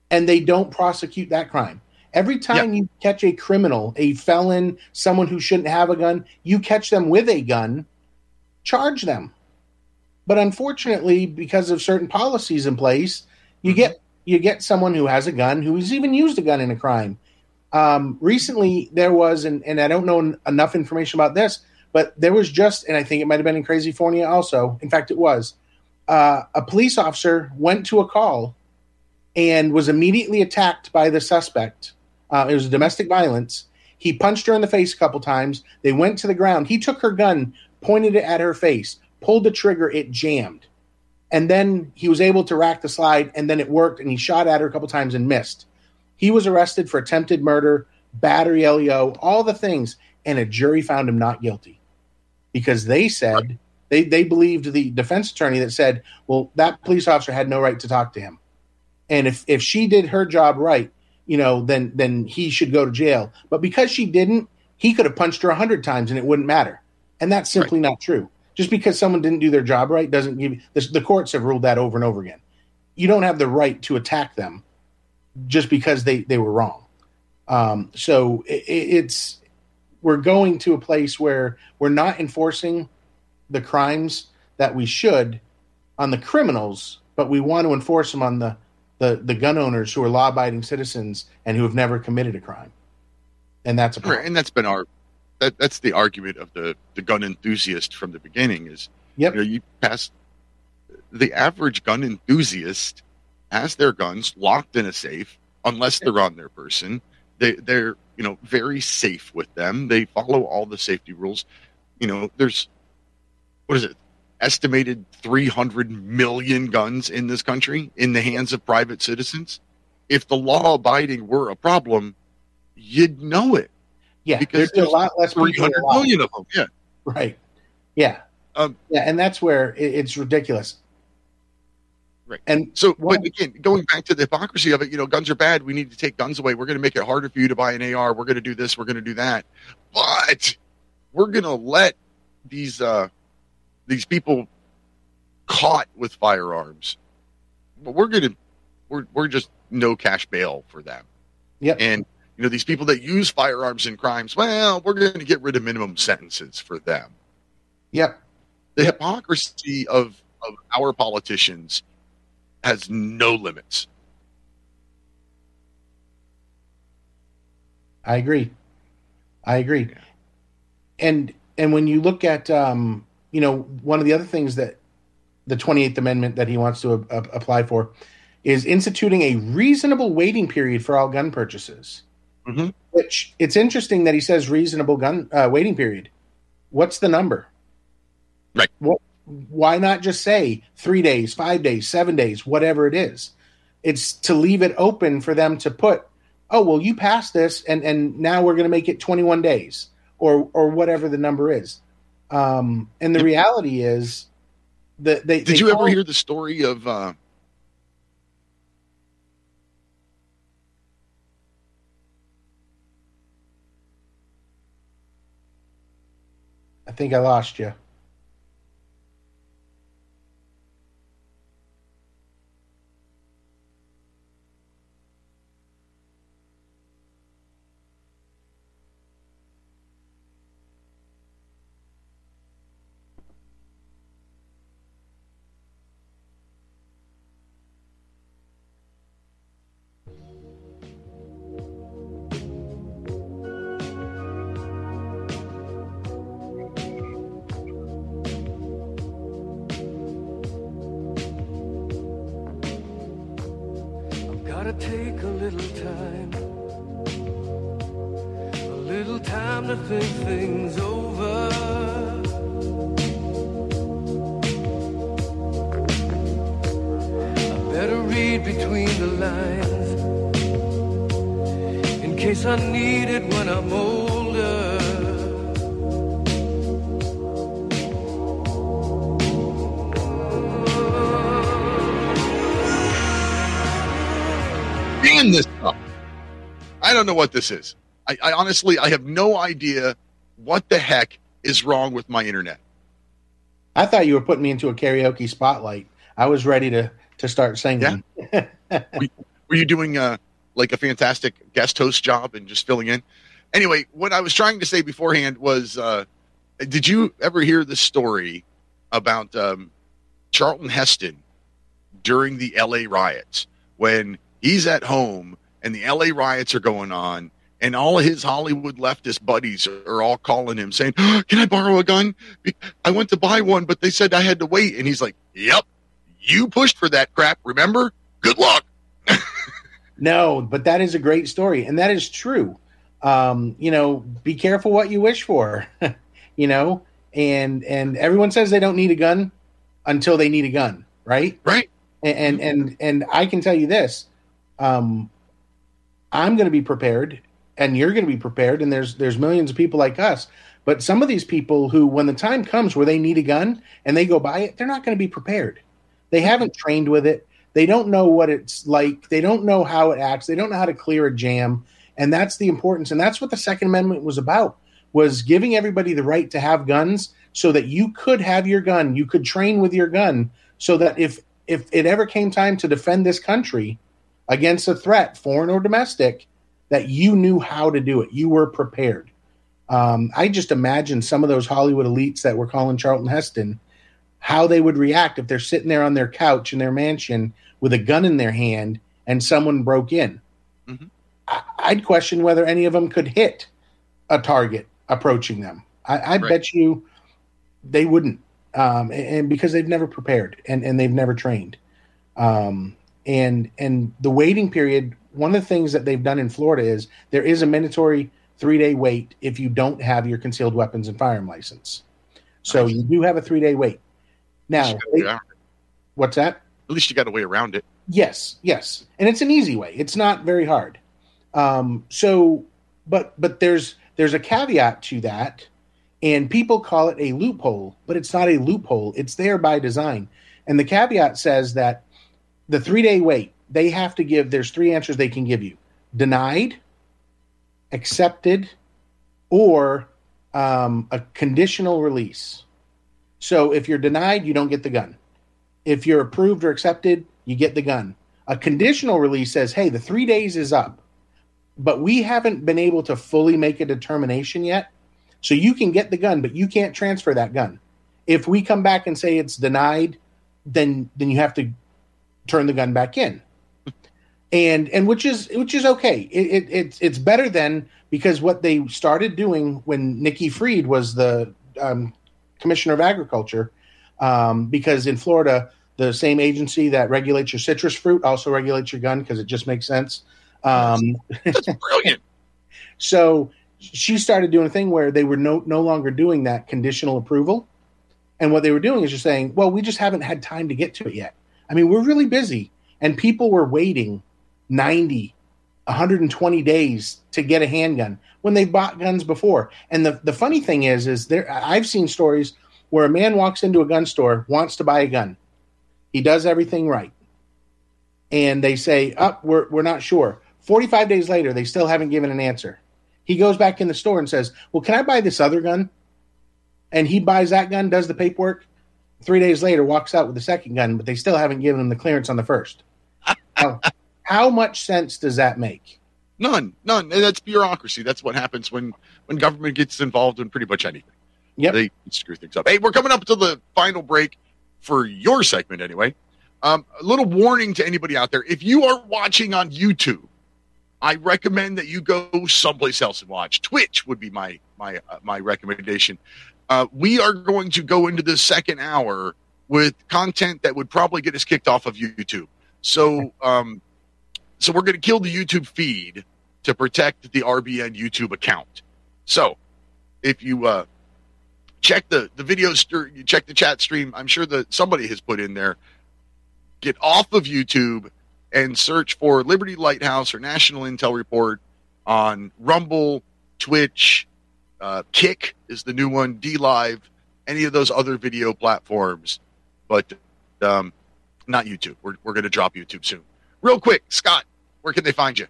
[SPEAKER 4] and they don't prosecute that crime. Every time you catch a criminal, a felon, someone who shouldn't have a gun, you catch them with a gun, charge them. But unfortunately, because of certain policies in place, you
[SPEAKER 2] Mhm.
[SPEAKER 4] get you get someone who has a gun who has even used a gun in a crime. Um, recently, there was, and, and I don't know enough information about this, but there was just, and I think it might have been in Crazy Fornia also. In fact, it was uh, a police officer went to a call and was immediately attacked by the suspect. Uh, it was domestic violence. He punched her in the face a couple times. They went to the ground. He took her gun, pointed it at her face, pulled the trigger, it jammed. And then he was able to rack the slide, and then it worked, and he shot at her a couple times and missed. He was arrested for attempted murder, battery LEO, all the things, and a jury found him not guilty because they said they they believed the defense attorney that said, well, that police officer had no right to talk to him, and if if she did her job right, you know, then then he should go to jail. But because she didn't, he could have punched her a hundred times and it wouldn't matter, and that's simply not true. Just because someone didn't do their job right doesn't give you. The, the courts have ruled that over and over again. You don't have the right to attack them just because they they were wrong. Um, so it, it's we're going to a place where we're not enforcing the crimes that we should on the criminals, but we want to enforce them on the the, the gun owners who are law abiding citizens and who have never committed a crime. And that's a problem.
[SPEAKER 2] and that's been our that that's the argument of the the gun enthusiast from the beginning is
[SPEAKER 4] Yep.
[SPEAKER 2] you know you pass the average gun enthusiast has their guns locked in a safe unless they're on their person they they're you know very safe with them they follow all the safety rules you know there's what is it estimated 300 million guns in this country in the hands of private citizens if the law abiding were a problem you'd know it
[SPEAKER 4] Yeah,
[SPEAKER 2] because
[SPEAKER 4] there's a lot less people.
[SPEAKER 2] 300
[SPEAKER 4] alive.
[SPEAKER 2] million of them. Yeah.
[SPEAKER 4] Right. Yeah.
[SPEAKER 2] Um,
[SPEAKER 4] yeah, and that's where it, it's ridiculous.
[SPEAKER 2] Right.
[SPEAKER 4] And
[SPEAKER 2] So, but again, going back to the hypocrisy of it, you know, guns are bad. We need to take guns away. We're going to make it harder for you to buy an AR. We're going to do this. We're going to do that. But we're going to let these uh, these people caught with firearms. But we're going to we're we're just no cash bail for them.
[SPEAKER 4] Yeah.
[SPEAKER 2] And you know, these people that use firearms in crimes, well, we're going to get rid of minimum sentences for them.
[SPEAKER 4] Yep.
[SPEAKER 2] The hypocrisy of, of our politicians has no limits.
[SPEAKER 4] I agree. I agree. And and when you look at um, you know one of the other things that the 28th amendment that he wants to a- a- apply for is instituting a reasonable waiting period for all gun purchases.
[SPEAKER 2] Mhm.
[SPEAKER 4] Which it's interesting that he says reasonable gun uh, waiting period. What's the number?
[SPEAKER 2] Right.
[SPEAKER 4] What, why not just say three days, five days, seven days, whatever it is? It's to leave it open for them to put, oh well, you passed this, and and now we're going to make it 21 days or or whatever the number is. Um, and the reality is that they
[SPEAKER 2] Did
[SPEAKER 4] they
[SPEAKER 2] you ever hear the story of uh,
[SPEAKER 4] I think I lost you.
[SPEAKER 2] This is. I, I honestly, I have no idea what the heck is wrong with my internet.
[SPEAKER 4] I thought you were putting me into a karaoke spotlight. I was ready to to start singing.
[SPEAKER 2] Were you doing uh, like a fantastic guest host job and just filling in? Anyway, what I was trying to say beforehand was, uh, did you ever hear the story about um, Charlton Heston during the LA riots when he's at home and the LA riots are going on and all of his Hollywood leftist buddies are all calling him saying, "Can I borrow a gun? I went to buy one, but they said I had to wait." And he's like, "Yep, you pushed for that crap. Remember? Good luck."
[SPEAKER 4] No, but that is a great story, and that is true. Um, you know, be careful what you wish for. you know, and and everyone says they don't need a gun until they need a gun, right?
[SPEAKER 2] Right?
[SPEAKER 4] And and and, and I can tell you this: um, I'm going to be prepared, and you're going to be prepared, and there's there's millions of people like us. But some of these people who, when the time comes where they need a gun and they go buy it, they're not going to be prepared. They haven't trained with it. They don't know what it's like. They don't know how it acts. They don't know how to clear a jam. And that's the importance. And that's what the Second Amendment was about was giving everybody the right to have guns so that you could have your gun. You could train with your gun so that if if it ever came time to defend this country against a threat, foreign or domestic, that you knew how to do it. You were prepared. Um, I just imagine some of those Hollywood elites that were calling Charlton Heston, how they would react if they're sitting there on their couch in their mansion with a gun in their hand and someone broke in.
[SPEAKER 2] Mhm.
[SPEAKER 4] I, I'd question whether any of them could hit a target approaching them. I, I
[SPEAKER 2] Right.
[SPEAKER 4] bet you they wouldn't, um, and, and because they've never prepared and, and they've never trained. Um, and and the waiting period. One of the things that they've done in Florida is there is a mandatory three day wait if you don't have your concealed weapons and firearm license. So
[SPEAKER 2] Nice.
[SPEAKER 4] you do have a three day wait. Now,
[SPEAKER 2] At least you got a way around it.
[SPEAKER 4] what's that?
[SPEAKER 2] At least you got a way around it.
[SPEAKER 4] Yes, yes, and it's an easy way. It's not very hard. Um, so, but but there's there's a caveat to that, and people call it a loophole, but it's not a loophole. It's there by design, and the caveat says that the three day wait they have to give. There's three answers they can give you: denied, accepted, or um, a conditional release. So if you're denied, you don't get the gun. If you're approved or accepted, you get the gun. A conditional release says, hey, the three days is up. but we haven't been able to fully make a determination yet. So you can get the gun, but you can't transfer that gun. If we come back and say it's denied, then then you have to turn the gun back in. And and which is which is okay. It, it it's it's better than because what they started doing when Nikki Fried was the um, commissioner of agriculture, um, because in Florida the same agency that regulates your citrus fruit also regulates your gun because it just makes sense. Um,
[SPEAKER 2] That's brilliant.
[SPEAKER 4] so she started doing a thing where they were no no longer doing that conditional approval, and what they were doing is just saying, "Well, we just haven't had time to get to it yet. I mean, we're really busy, and people were waiting 90, 120 days to get a handgun when they bought guns before. And the the funny thing is, is there I've seen stories where a man walks into a gun store, wants to buy a gun, he does everything right, and they say, "Up, we're we're not sure." 45 days later, they still haven't given an answer. He goes back in the store and says, Well, can I buy this other gun? And he buys that gun, does the paperwork. Three days later, walks out with the second gun, but they still haven't given him the clearance on the first. how, how much sense does that make?
[SPEAKER 2] None, none. And That's bureaucracy. That's what happens when when government gets involved in pretty much anything.
[SPEAKER 4] Yep.
[SPEAKER 2] They screw things up. Hey, we're coming up to the final break for your segment anyway. Um, a little warning to anybody out there: if you are watching on YouTube, I recommend that you go someplace else and watch. Twitch would be my my uh, my recommendation. Uh, we are going to go into the second hour with content that would probably get us kicked off of YouTube. So, um, so we're going to kill the YouTube feed to protect the RBN YouTube account. So, if you uh, check the the video, st- you check the chat stream. I'm sure that somebody has put in there. Get off of YouTube and search for Liberty Lighthouse or National Intel Report on Rumble, Twitch, uh, Kick is the new one, D Live, any of those other video platforms, but um, not YouTube. We're, we're going to drop YouTube soon. Real quick, Scott, where can they find you?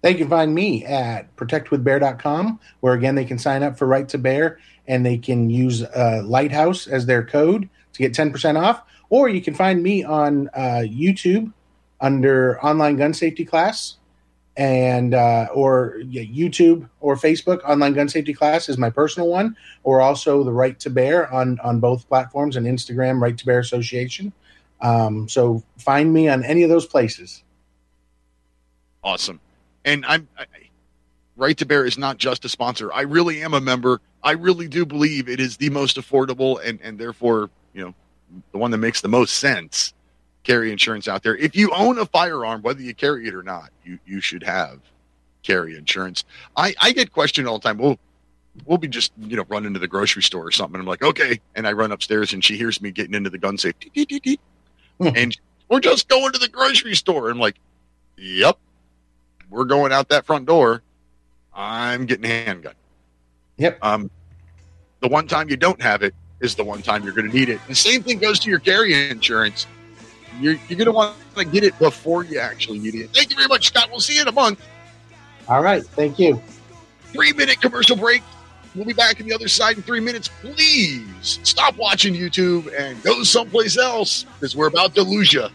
[SPEAKER 4] They can find me at protectwithbear.com, where again they can sign up for Right to Bear and they can use uh, Lighthouse as their code to get 10% off. Or you can find me on uh, YouTube under online gun safety class and uh, or yeah, YouTube or Facebook online gun safety class is my personal one, or also the Right to Bear on on both platforms and Instagram Right to Bear Association. Um, so find me on any of those places.
[SPEAKER 2] Awesome. And I'm I, Right to Bear is not just a sponsor. I really am a member. I really do believe it is the most affordable and and therefore you know the one that makes the most sense carry insurance out there. If you own a firearm, whether you carry it or not, you you should have carry insurance. I I get questioned all the time. Well, we'll be just you know running to the grocery store or something. I'm like, okay, and I run upstairs and she hears me getting into the gun safe, "Deet, deet, deet, deet." and we're just going to the grocery store. I'm like, yep, we're going out that front door. I'm getting a handgun.
[SPEAKER 4] Yep.
[SPEAKER 2] Um, the one time you don't have it is the one time you're going to need it. The same thing goes to your carry insurance. You're, you're going to want to get it before you actually need it. Thank you very much, Scott. We'll see you in a month.
[SPEAKER 4] All right, thank you.
[SPEAKER 2] Three minute commercial break. We'll be back on the other side in three minutes. Please stop watching YouTube and go someplace else because we're about to lose you.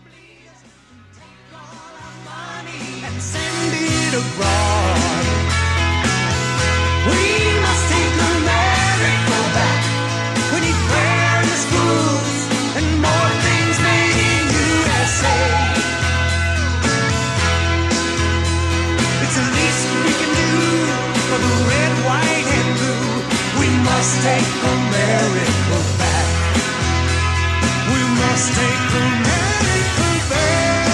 [SPEAKER 6] Must take America back. We must take America back.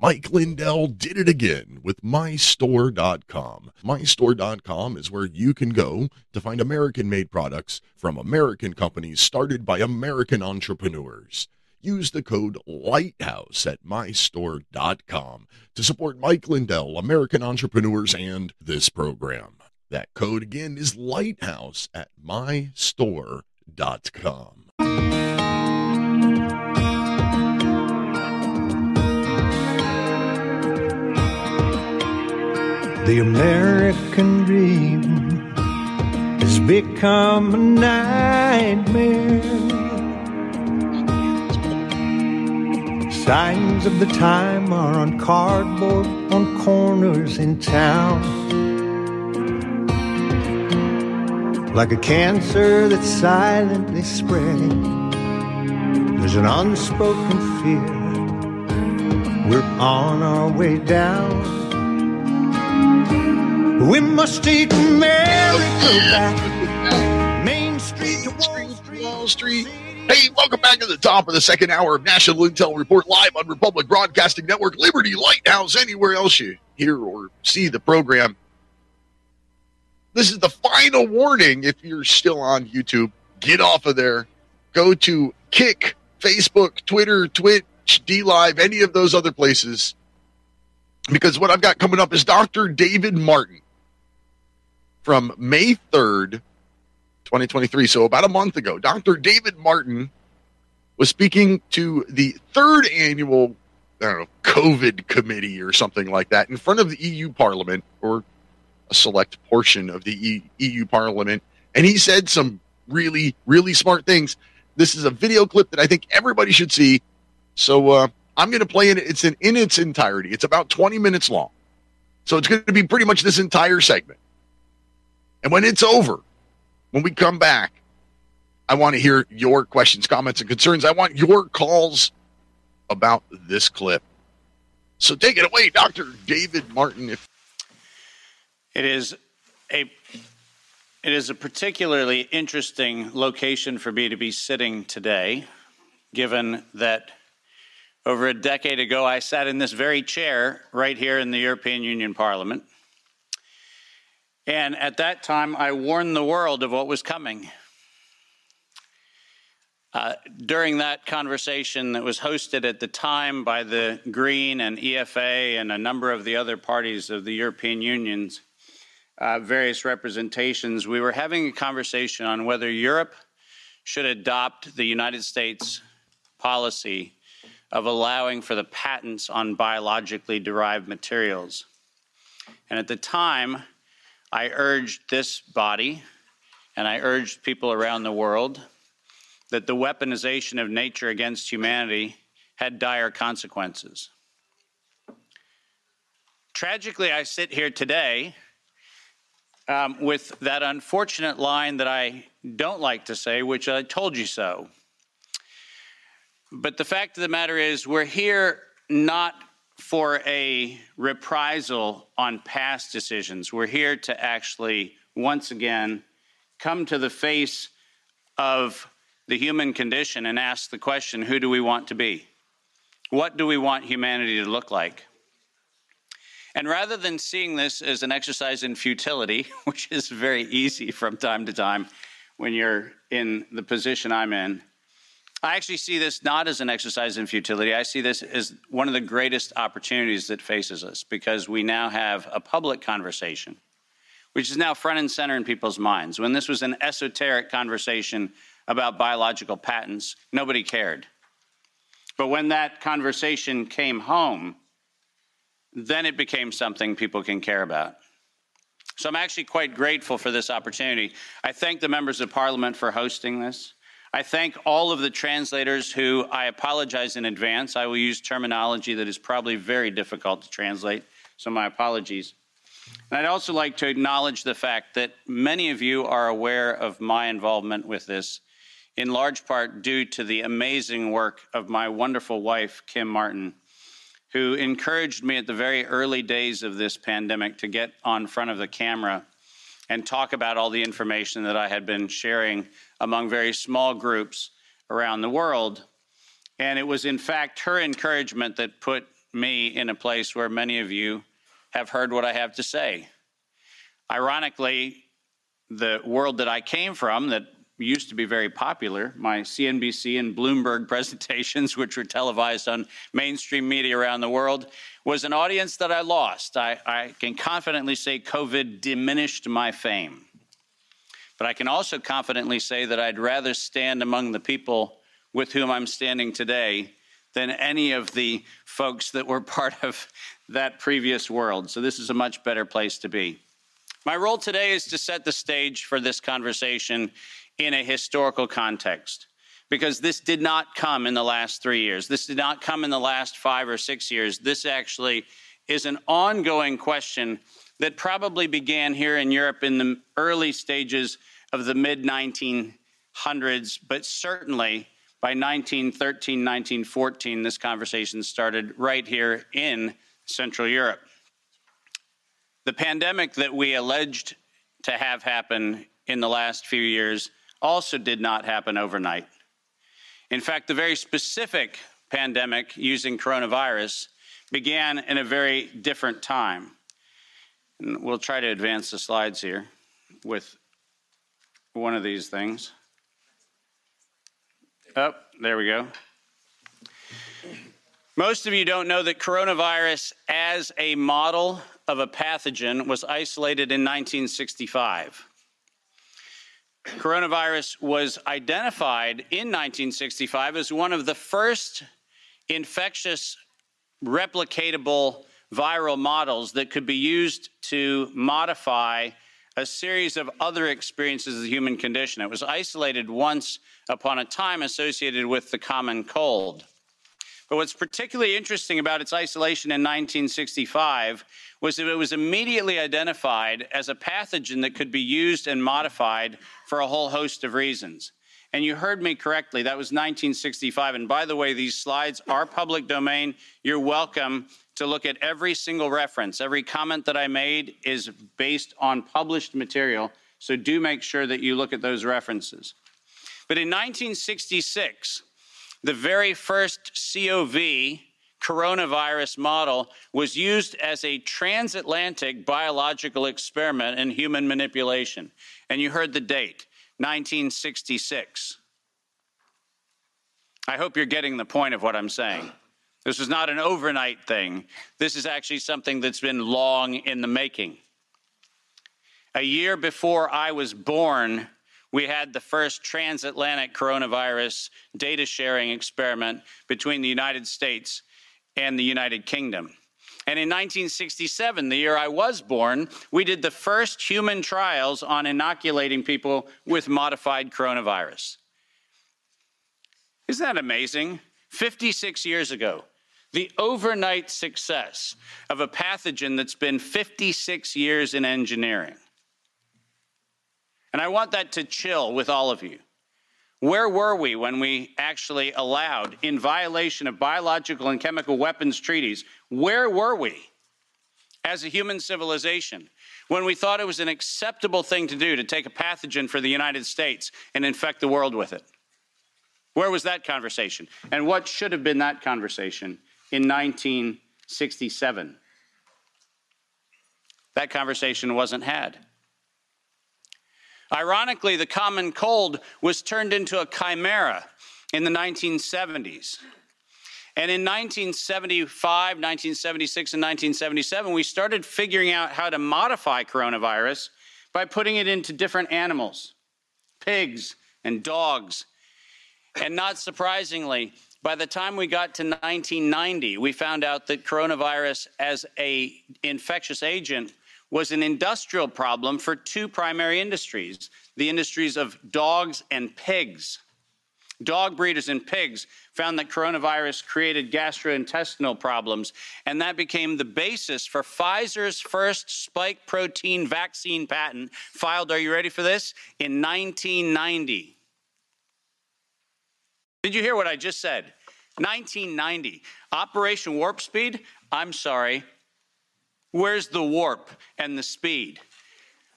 [SPEAKER 3] Mike Lindell did it again with MyStore.com. MyStore.com is where you can go to find American made products from American companies started by American entrepreneurs. Use the code LIGHTHOUSE at MyStore.com to support Mike Lindell, American entrepreneurs, and this program. That code again is LIGHTHOUSE at MyStore.com.
[SPEAKER 1] The American dream has become a nightmare. Signs of the time are on cardboard on corners in town. Like a cancer that's silently spreading, there's an unspoken fear. We're on our way down. We must take America back. Main Street to Wall Street.
[SPEAKER 2] Wall Street. Hey, welcome back to the top of the second hour of National Intel Report live on Republic Broadcasting Network, Liberty Lighthouse, anywhere else you hear or see the program. This is the final warning if you're still on YouTube. Get off of there. Go to Kick, Facebook, Twitter, Twitch, D Live, any of those other places. Because what I've got coming up is Dr. David Martin from May 3rd 2023. So about a month ago, Dr. David Martin was speaking to the third annual, I don't know, COVID committee or something like that in front of the EU Parliament or a select portion of the EU Parliament. And he said some really, really smart things. This is a video clip that I think everybody should see. So uh, I'm going to play it. It's in, in its entirety. It's about 20 minutes long. So it's going to be pretty much this entire segment. And when it's over, when we come back, I want to hear your questions, comments, and concerns. I want your calls about this clip. So take it away, Dr. David Martin. If
[SPEAKER 7] It is a it is a particularly interesting location for me to be sitting today, given that over a decade ago I sat in this very chair right here in the European Union Parliament. And at that time, I warned the world of what was coming. Uh, during that conversation that was hosted at the time by the Green and EFA and a number of the other parties of the European Union's uh, various representations, we were having a conversation on whether Europe should adopt the United States policy of allowing for the patents on biologically derived materials. And at the time, I urged this body and I urged people around the world that the weaponization of nature against humanity had dire consequences. Tragically, I sit here today um, with that unfortunate line that I don't like to say, which I told you so. But the fact of the matter is, we're here not for a reprisal on past decisions. We're here to actually, once again, come to the face of the human condition and ask the question who do we want to be? What do we want humanity to look like? And rather than seeing this as an exercise in futility, which is very easy from time to time when you're in the position I'm in, I actually see this not as an exercise in futility. I see this as one of the greatest opportunities that faces us because we now have a public conversation, which is now front and center in people's minds. When this was an esoteric conversation about biological patents, nobody cared. But when that conversation came home, then it became something people can care about. So I'm actually quite grateful for this opportunity. I thank the members of parliament for hosting this. I thank all of the translators who I apologize in advance. I will use terminology that is probably very difficult to translate, so my apologies. And I'd also like to acknowledge the fact that many of you are aware of my involvement with this, in large part due to the amazing work of my wonderful wife, Kim Martin, who encouraged me at the very early days of this pandemic to get on front of the camera and talk about all the information that I had been sharing among very small groups around the world. And it was, in fact, her encouragement that put me in a place where many of you have heard what I have to say. Ironically, the world that I came from, that used to be very popular, my CNBC and Bloomberg presentations, which were televised on mainstream media around the world, was an audience that I lost. I, I, can confidently say COVID diminished my fame. But I can also confidently say that I'd rather stand among the people with whom I'm standing today than any of the folks that were part of that previous world. So this is a much better place to be. My role today is to set the stage for this conversation in a historical context. because this did not come in the last three years. This did not come in the last five or six years. This actually is an ongoing question that probably began here in Europe in the early stages of the mid 1900s, but certainly by 1913, 1914, this conversation started right here in Central Europe. The pandemic that we alleged to have happened in the last few years also did not happen overnight. In fact, the very specific pandemic using coronavirus began in a very different time. And we'll try to advance the slides here with one of these things. Oh, there we go. Most of you don't know that coronavirus, as a model of a pathogen, was isolated in 1965. Coronavirus was identified in 1965 as one of the first infectious replicatable viral models that could be used to modify a series of other experiences of the human condition. It was isolated once upon a time associated with the common cold. But what's particularly interesting about its isolation in 1965 was that it was immediately identified as a pathogen that could be used and modified for a whole host of reasons. And you heard me correctly, that was 1965. And by the way, these slides are public domain. You're welcome to look at every single reference. Every comment that I made is based on published material. So do make sure that you look at those references. But in 1966, the very first COV coronavirus model was used as a transatlantic biological experiment in human manipulation. And you heard the date 1966. I hope you're getting the point of what I'm saying. This is not an overnight thing. This is actually something that's been long in the making. A year before I was born, we had the first transatlantic coronavirus data sharing experiment between the United States and the United Kingdom. And in 1967, the year I was born, we did the first human trials on inoculating people with modified coronavirus. Isn't that amazing? 56 years ago, the overnight success of a pathogen that's been 56 years in engineering. And I want that to chill with all of you. Where were we when we actually allowed, in violation of biological and chemical weapons treaties, where were we as a human civilization when we thought it was an acceptable thing to do to take a pathogen for the United States and infect the world with it? Where was that conversation? And what should have been that conversation in 1967? That conversation wasn't had. Ironically, the common cold was turned into a chimera in the 1970s. And in 1975, 1976, and 1977, we started figuring out how to modify coronavirus by putting it into different animals, pigs and dogs. And not surprisingly, by the time we got to 1990, we found out that coronavirus as a infectious agent was an industrial problem for two primary industries the industries of dogs and pigs. Dog breeders and pigs found that coronavirus created gastrointestinal problems, and that became the basis for Pfizer's first spike protein vaccine patent, filed, are you ready for this? In 1990. Did you hear what I just said? 1990. Operation Warp Speed? I'm sorry, Where's the warp and the speed?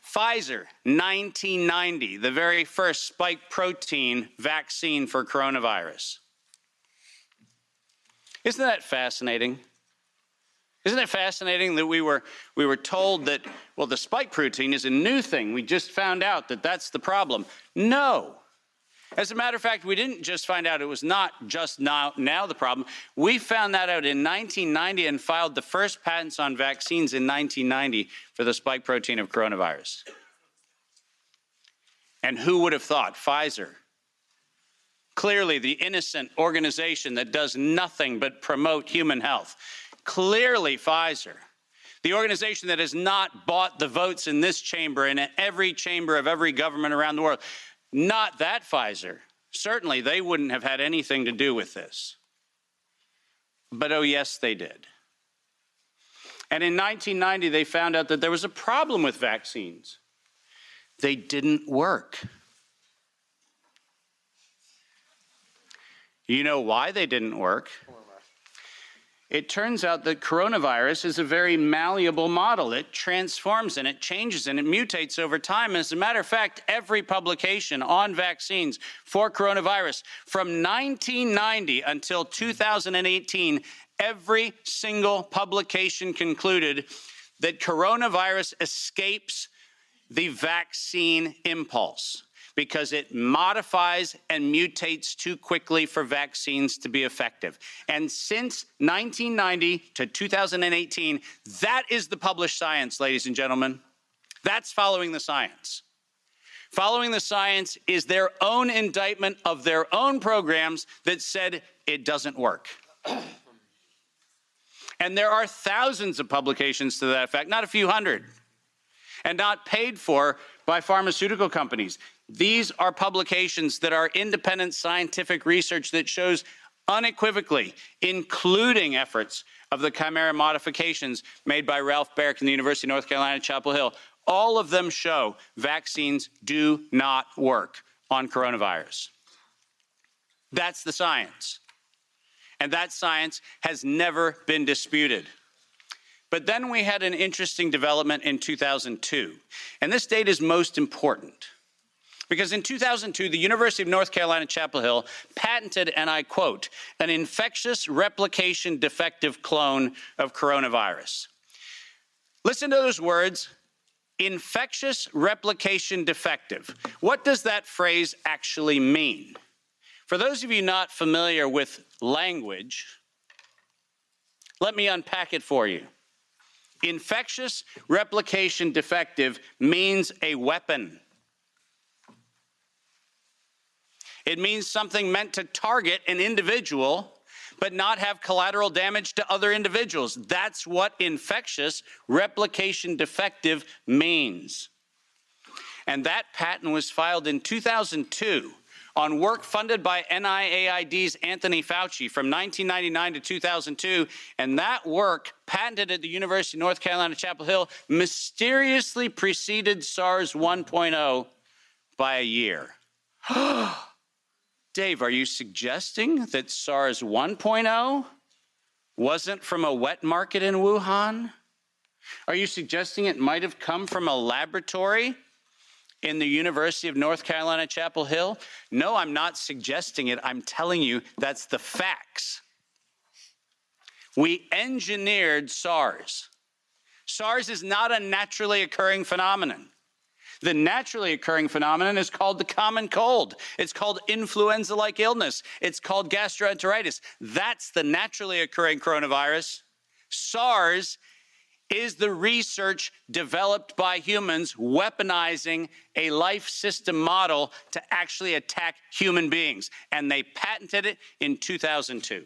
[SPEAKER 7] Pfizer, 1990, the very first spike protein vaccine for coronavirus. Isn't that fascinating? Isn't it fascinating that we were, we were told that, well, the spike protein is a new thing. We just found out that that's the problem. No. As a matter of fact, we didn't just find out it was not just now, now the problem. We found that out in 1990 and filed the first patents on vaccines in 1990 for the spike protein of coronavirus. And who would have thought? Pfizer. Clearly, the innocent organization that does nothing but promote human health. Clearly, Pfizer. The organization that has not bought the votes in this chamber and in every chamber of every government around the world. Not that Pfizer. Certainly, they wouldn't have had anything to do with this. But oh, yes, they did. And in 1990, they found out that there was a problem with vaccines. They didn't work. You know why they didn't work? It turns out that coronavirus is a very malleable model. It transforms and it changes and it mutates over time. As a matter of fact, every publication on vaccines for coronavirus from 1990 until 2018, every single publication concluded that coronavirus escapes the vaccine impulse because it modifies and mutates too quickly for vaccines to be effective. And since 1990 to 2018, that is the published science, ladies and gentlemen. That's following the science. Following the science is their own indictment of their own programs that said it doesn't work. and there are thousands of publications to that effect, not a few hundred, and not paid for by pharmaceutical companies. These are publications that are independent scientific research that shows unequivocally, including efforts of the chimera modifications made by Ralph Baric in the University of North Carolina, Chapel Hill. All of them show vaccines do not work on coronavirus. That's the science. And that science has never been disputed. But then we had an interesting development in 2002. And this date is most important because in 2002, the University of North Carolina, Chapel Hill patented, and I quote, an infectious replication defective clone of coronavirus. Listen to those words infectious replication defective. What does that phrase actually mean? For those of you not familiar with language, let me unpack it for you. Infectious replication defective means a weapon. It means something meant to target an individual but not have collateral damage to other individuals. That's what infectious replication defective means. And that patent was filed in 2002 on work funded by NIAID's Anthony Fauci from 1999 to 2002. And that work, patented at the University of North Carolina, Chapel Hill, mysteriously preceded SARS 1.0 by a year. Dave, are you suggesting that SARS 1.0 wasn't from a wet market in Wuhan? Are you suggesting it might have come from a laboratory in the University of North Carolina, Chapel Hill? No, I'm not suggesting it. I'm telling you that's the facts. We engineered SARS. SARS is not a naturally occurring phenomenon. The naturally occurring phenomenon is called the common cold. It's called influenza like illness. It's called gastroenteritis. That's the naturally occurring coronavirus. SARS is the research developed by humans weaponizing a life system model to actually attack human beings. And they patented it in 2002.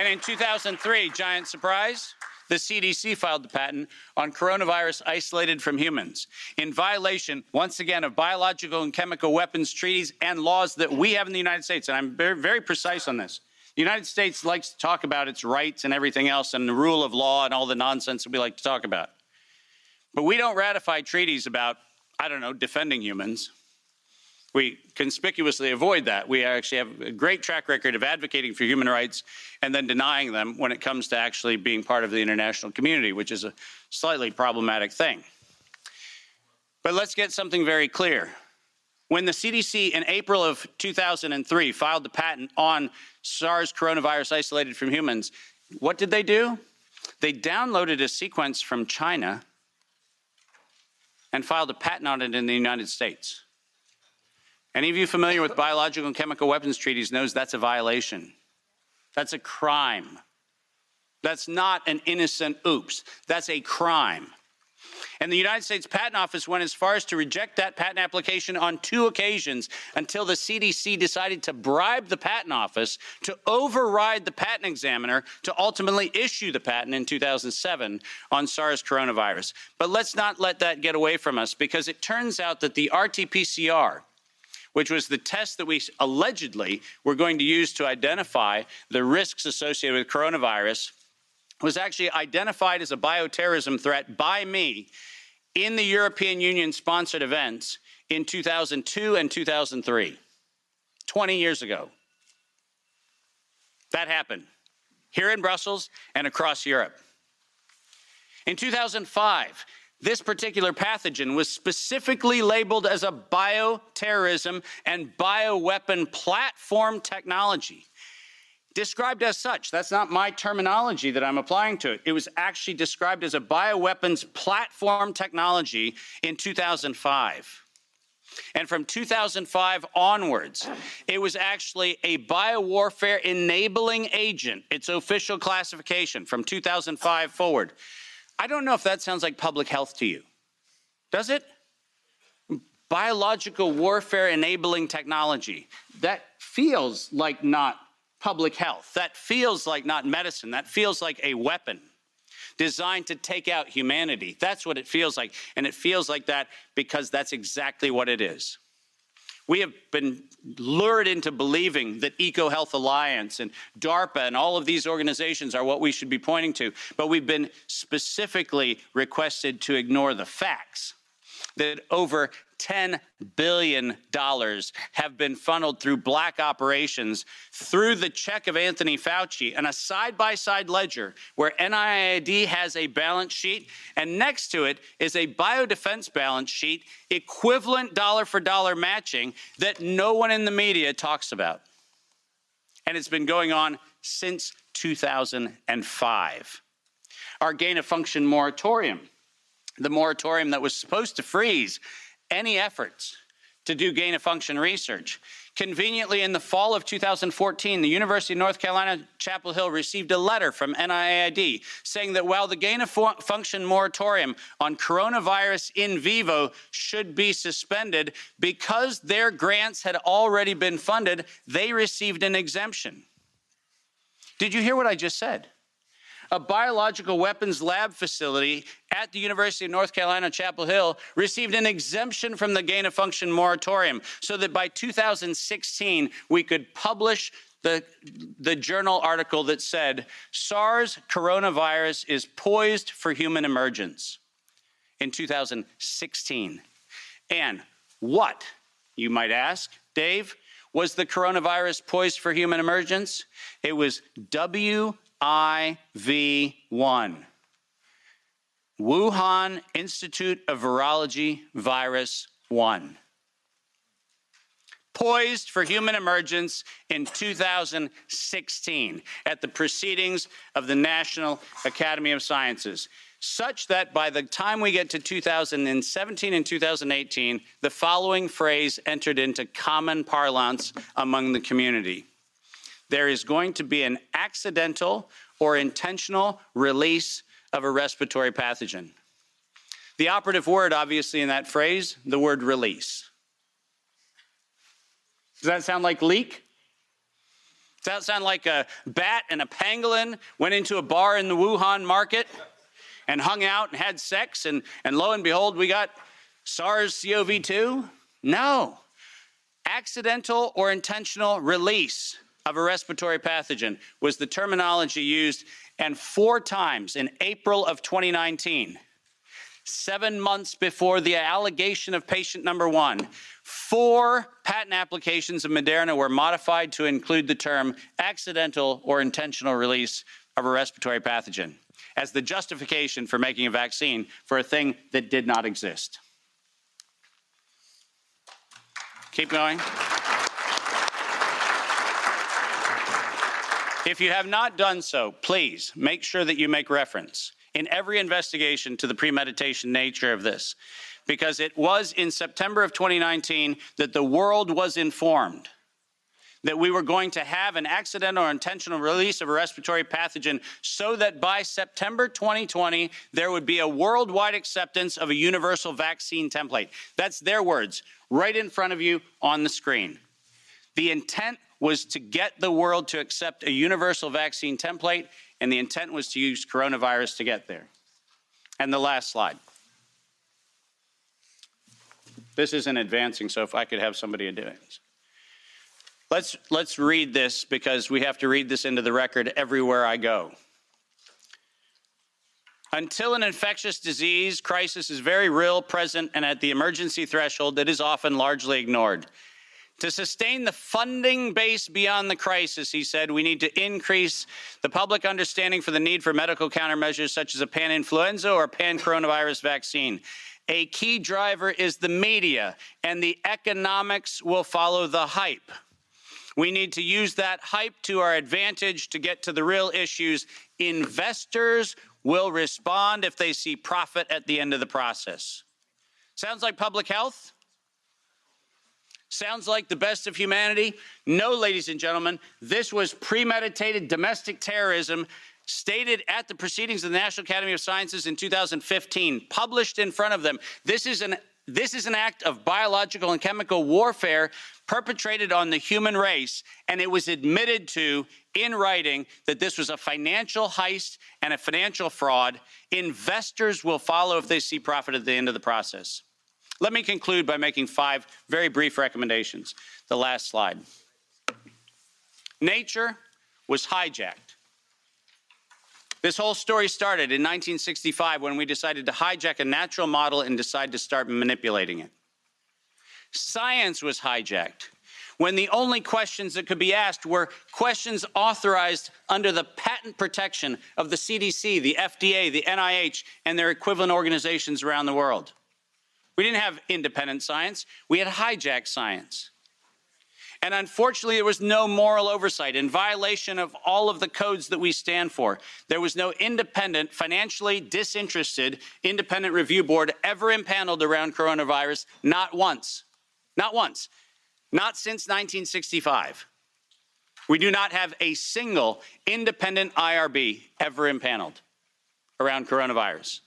[SPEAKER 7] And in 2003, giant surprise, the CDC filed the patent on coronavirus isolated from humans in violation, once again, of biological and chemical weapons treaties and laws that we have in the United States. And I'm very, very precise on this. The United States likes to talk about its rights and everything else and the rule of law and all the nonsense that we like to talk about. But we don't ratify treaties about, I don't know, defending humans. We conspicuously avoid that. We actually have a great track record of advocating for human rights and then denying them when it comes to actually being part of the international community, which is a slightly problematic thing. But let's get something very clear. When the CDC in April of 2003 filed the patent on SARS coronavirus isolated from humans, what did they do? They downloaded a sequence from China and filed a patent on it in the United States. Any of you familiar with biological and chemical weapons treaties knows that's a violation. That's a crime. That's not an innocent oops. That's a crime. And the United States Patent Office went as far as to reject that patent application on two occasions until the CDC decided to bribe the Patent Office to override the patent examiner to ultimately issue the patent in 2007 on SARS coronavirus. But let's not let that get away from us because it turns out that the RT PCR, which was the test that we allegedly were going to use to identify the risks associated with coronavirus, was actually identified as a bioterrorism threat by me in the European Union sponsored events in 2002 and 2003, 20 years ago. That happened here in Brussels and across Europe. In 2005, this particular pathogen was specifically labeled as a bioterrorism and bioweapon platform technology. Described as such, that's not my terminology that I'm applying to it. It was actually described as a bioweapons platform technology in 2005. And from 2005 onwards, it was actually a biowarfare enabling agent, its official classification from 2005 forward. I don't know if that sounds like public health to you. Does it? Biological warfare enabling technology. That feels like not public health. That feels like not medicine. That feels like a weapon designed to take out humanity. That's what it feels like. And it feels like that because that's exactly what it is. We have been lured into believing that EcoHealth Alliance and DARPA and all of these organizations are what we should be pointing to, but we've been specifically requested to ignore the facts that over $10 billion have been funneled through black operations through the check of Anthony Fauci and a side by side ledger where NIAID has a balance sheet and next to it is a biodefense balance sheet equivalent dollar for dollar matching that no one in the media talks about. And it's been going on since 2005. Our gain of function moratorium, the moratorium that was supposed to freeze any efforts to do gain of function research. Conveniently, in the fall of 2014, the University of North Carolina, Chapel Hill received a letter from NIAID saying that while the gain of function moratorium on coronavirus in vivo should be suspended, because their grants had already been funded, they received an exemption. Did you hear what I just said? A biological weapons lab facility at the University of North Carolina, Chapel Hill, received an exemption from the gain of function moratorium so that by 2016 we could publish the, the journal article that said SARS coronavirus is poised for human emergence in 2016. And what, you might ask, Dave, was the coronavirus poised for human emergence? It was W IV1. Wuhan Institute of Virology Virus 1. Poised for human emergence in 2016 at the proceedings of the National Academy of Sciences, such that by the time we get to 2017 and 2018, the following phrase entered into common parlance among the community there is going to be an accidental or intentional release of a respiratory pathogen. The operative word, obviously, in that phrase, the word release. Does that sound like leak? Does that sound like a bat and a pangolin went into a bar in the Wuhan market and hung out and had sex, and, and lo and behold, we got SARS CoV 2? No. Accidental or intentional release of a respiratory pathogen was the terminology used, and four times in April of 2019, seven months before the allegation of patient number one, four patent applications of Moderna were modified to include the term accidental or intentional release of a respiratory pathogen as the justification for making a vaccine for a thing that did not exist. Keep going. If you have not done so, please make sure that you make reference in every investigation to the premeditation nature of this, because it was in September of 2019 that the world was informed that we were going to have an accidental or intentional release of a respiratory pathogen so that by September 2020, there would be a worldwide acceptance of a universal vaccine template. That's their words, right in front of you on the screen. The intent was to get the world to accept a universal vaccine template, and the intent was to use coronavirus to get there. And the last slide. This isn't advancing, so if I could have somebody it. Let's, let's read this because we have to read this into the record everywhere I go. Until an infectious disease crisis is very real, present, and at the emergency threshold, it is often largely ignored. To sustain the funding base beyond the crisis, he said, we need to increase the public understanding for the need for medical countermeasures such as a pan influenza or pan coronavirus vaccine. A key driver is the media, and the economics will follow the hype. We need to use that hype to our advantage to get to the real issues. Investors will respond if they see profit at the end of the process. Sounds like public health? Sounds like the best of humanity? No, ladies and gentlemen, this was premeditated domestic terrorism stated at the proceedings of the National Academy of Sciences in 2015, published in front of them. This is an this is an act of biological and chemical warfare perpetrated on the human race, and it was admitted to in writing that this was a financial heist and a financial fraud. Investors will follow if they see profit at the end of the process. Let me conclude by making five very brief recommendations. The last slide. Nature was hijacked. This whole story started in 1965 when we decided to hijack a natural model and decide to start manipulating it. Science was hijacked when the only questions that could be asked were questions authorized under the patent protection of the CDC, the FDA, the NIH, and their equivalent organizations around the world. We didn't have independent science, we had hijacked science. And unfortunately, there was no moral oversight in violation of all of the codes that we stand for. There was no independent, financially disinterested, independent review board ever impaneled around coronavirus, not once. Not once. Not since 1965. We do not have a single independent IRB ever impaneled around coronavirus.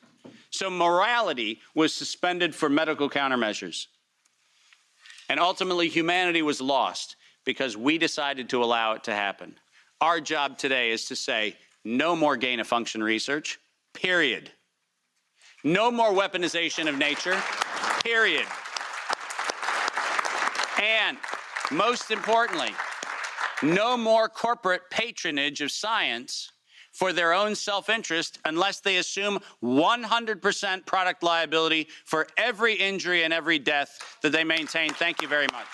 [SPEAKER 7] So morality was suspended for medical countermeasures. And ultimately, humanity was lost because we decided to allow it to happen. Our job today is to say no more gain of function research, period. No more weaponization of nature, period. And most importantly, no more corporate patronage of science for their own self interest unless they assume 100% product liability for every injury and every death that they maintain. Thank you very much.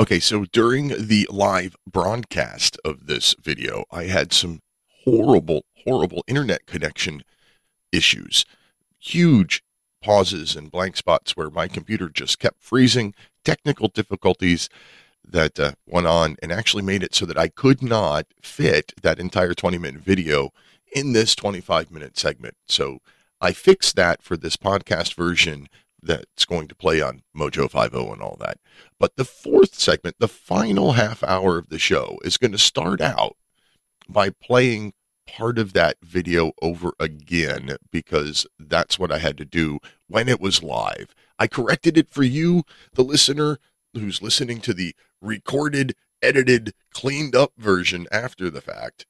[SPEAKER 3] Okay, so during the live broadcast of this video, I had some horrible, horrible internet connection issues. Huge pauses and blank spots where my computer just kept freezing, technical difficulties that uh, went on and actually made it so that I could not fit that entire 20 minute video in this 25 minute segment. So I fixed that for this podcast version that's going to play on Mojo 50 and all that. But the fourth segment, the final half hour of the show, is going to start out by playing part of that video over again because that's what I had to do when it was live. I corrected it for you, the listener who's listening to the recorded, edited, cleaned up version after the fact.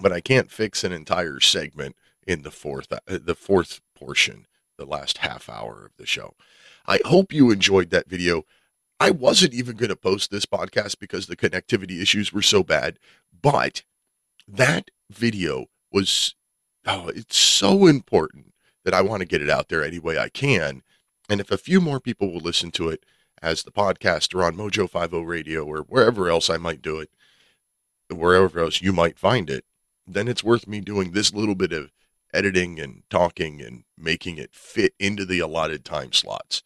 [SPEAKER 3] But I can't fix an entire segment in the fourth uh, the fourth portion, the last half hour of the show. I hope you enjoyed that video. I wasn't even going to post this podcast because the connectivity issues were so bad, but that video was oh, it's so important that I want to get it out there any way I can. And if a few more people will listen to it as the podcast or on Mojo 50 Radio or wherever else I might do it, wherever else you might find it, then it's worth me doing this little bit of editing and talking and making it fit into the allotted time slots.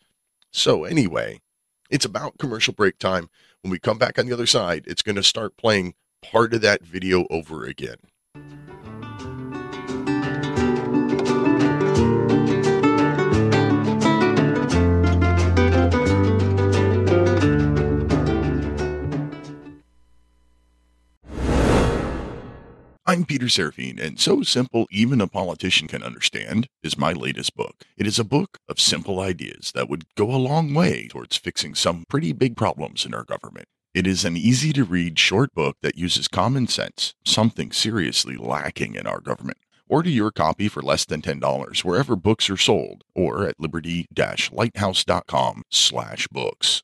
[SPEAKER 3] So, anyway, it's about commercial break time. When we come back on the other side, it's going to start playing part of that video over again. I'm Peter Serafine, and So Simple Even a Politician Can Understand is my latest book. It is a book of simple ideas that would go a long way towards fixing some pretty big problems in our government. It is an easy to read short book that uses common sense, something seriously lacking in our government. Order your copy for less than $10 wherever books are sold or at liberty-lighthouse.com slash books.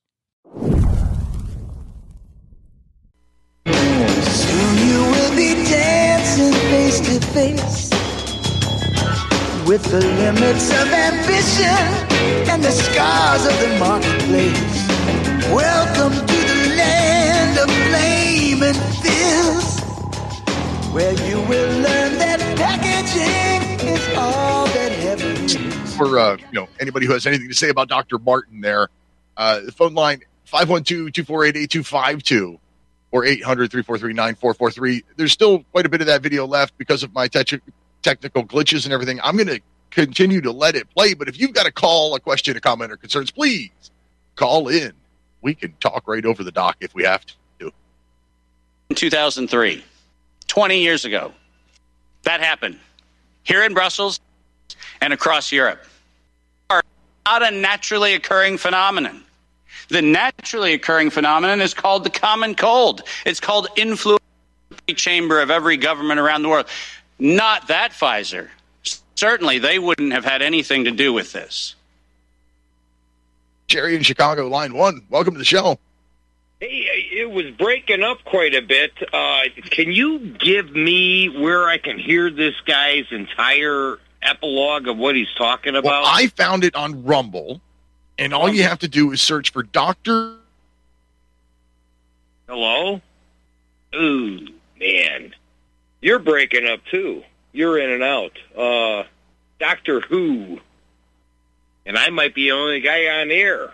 [SPEAKER 6] Soon you will be dancing face to face with the limits of ambition and the scars of the marketplace. Welcome to the land of blame and fears, where you will learn that packaging is all that heaven is.
[SPEAKER 2] For uh, you know anybody who has anything to say about Dr. Martin, there, uh, the phone line 512-248-8252 or 800-343-9443. There's still quite a bit of that video left because of my te- technical glitches and everything. I'm going to continue to let it play, but if you've got a call, a question, a comment, or concerns, please call in. We can talk right over the doc if we have to.
[SPEAKER 7] in 2003, 20 years ago. That happened here in Brussels and across Europe. Are not a naturally occurring phenomenon. The naturally occurring phenomenon is called the common cold. It's called influenza chamber of every government around the world. Not that Pfizer. Certainly, they wouldn't have had anything to do with this.
[SPEAKER 2] Jerry in Chicago, line one. Welcome to the show.
[SPEAKER 8] Hey, it was breaking up quite a bit. Uh, can you give me where I can hear this guy's entire epilogue of what he's talking
[SPEAKER 2] Well,
[SPEAKER 8] about?
[SPEAKER 2] I found it on Rumble, and all you have to do is search for Dr.
[SPEAKER 8] Hello? Ooh, man. You're breaking up too. You're in and out. Uh, Doctor Who. And I might be the only guy on air.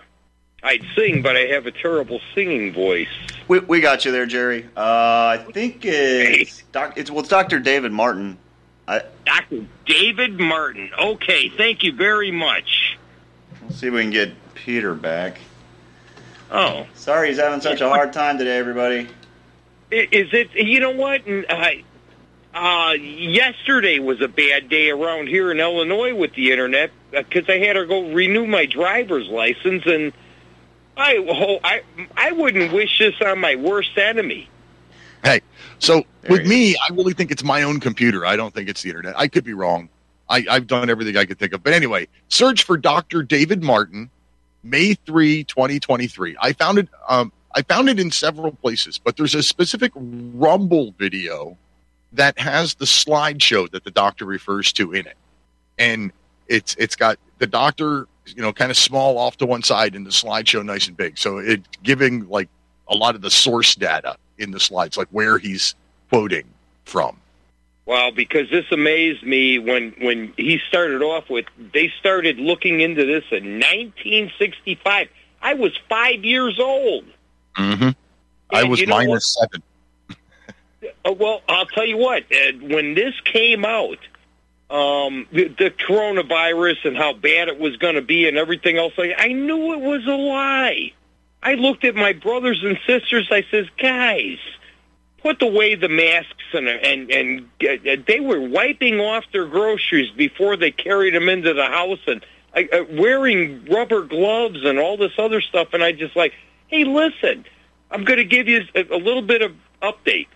[SPEAKER 8] I'd sing, but I have a terrible singing voice.
[SPEAKER 9] We, we got you there, Jerry. Uh, I think it's, doc, it's well, it's Dr. David Martin. I,
[SPEAKER 8] Dr. David Martin. Okay, thank you very much.
[SPEAKER 9] Let's see if we can get Peter back.
[SPEAKER 8] Oh.
[SPEAKER 9] Sorry, he's having such a hard time today, everybody.
[SPEAKER 8] Is it? You know what? And, Uh, uh, yesterday was a bad day around here in Illinois with the internet because I had to go renew my driver's license, and I, oh, I, I wouldn't wish this on my worst enemy.
[SPEAKER 2] Hey, so
[SPEAKER 9] There
[SPEAKER 2] with
[SPEAKER 9] he
[SPEAKER 2] me, I really think it's my own computer. I don't think it's the internet. I could be wrong. I, I've done everything I could think of. But anyway, search for Dr. David Martin, May 3, 2023. I found it um, I found it in several places, but there's a specific Rumble video that has the slideshow that the doctor refers to in it. And it's it's got the doctor, you know, kind of small off to one side and the slideshow nice and big. So it's giving like a lot of the source data in the slides, like where he's quoting from.
[SPEAKER 8] Well, because this amazed me when when he started off with they started looking into this in 1965. I was five years old.
[SPEAKER 2] Mm-hmm. I was
[SPEAKER 8] you know
[SPEAKER 2] minus seven.
[SPEAKER 8] Uh, well, I'll tell you what. Uh, when this came out, um, the, the coronavirus and how bad it was going to be and everything else, I, I knew it was a lie. I looked at my brothers and sisters. I says, guys, put away the masks and and and uh, they were wiping off their groceries before they carried them into the house and uh, wearing rubber gloves and all this other stuff. And I just like, hey, listen, I'm going to give you a, a little bit of update.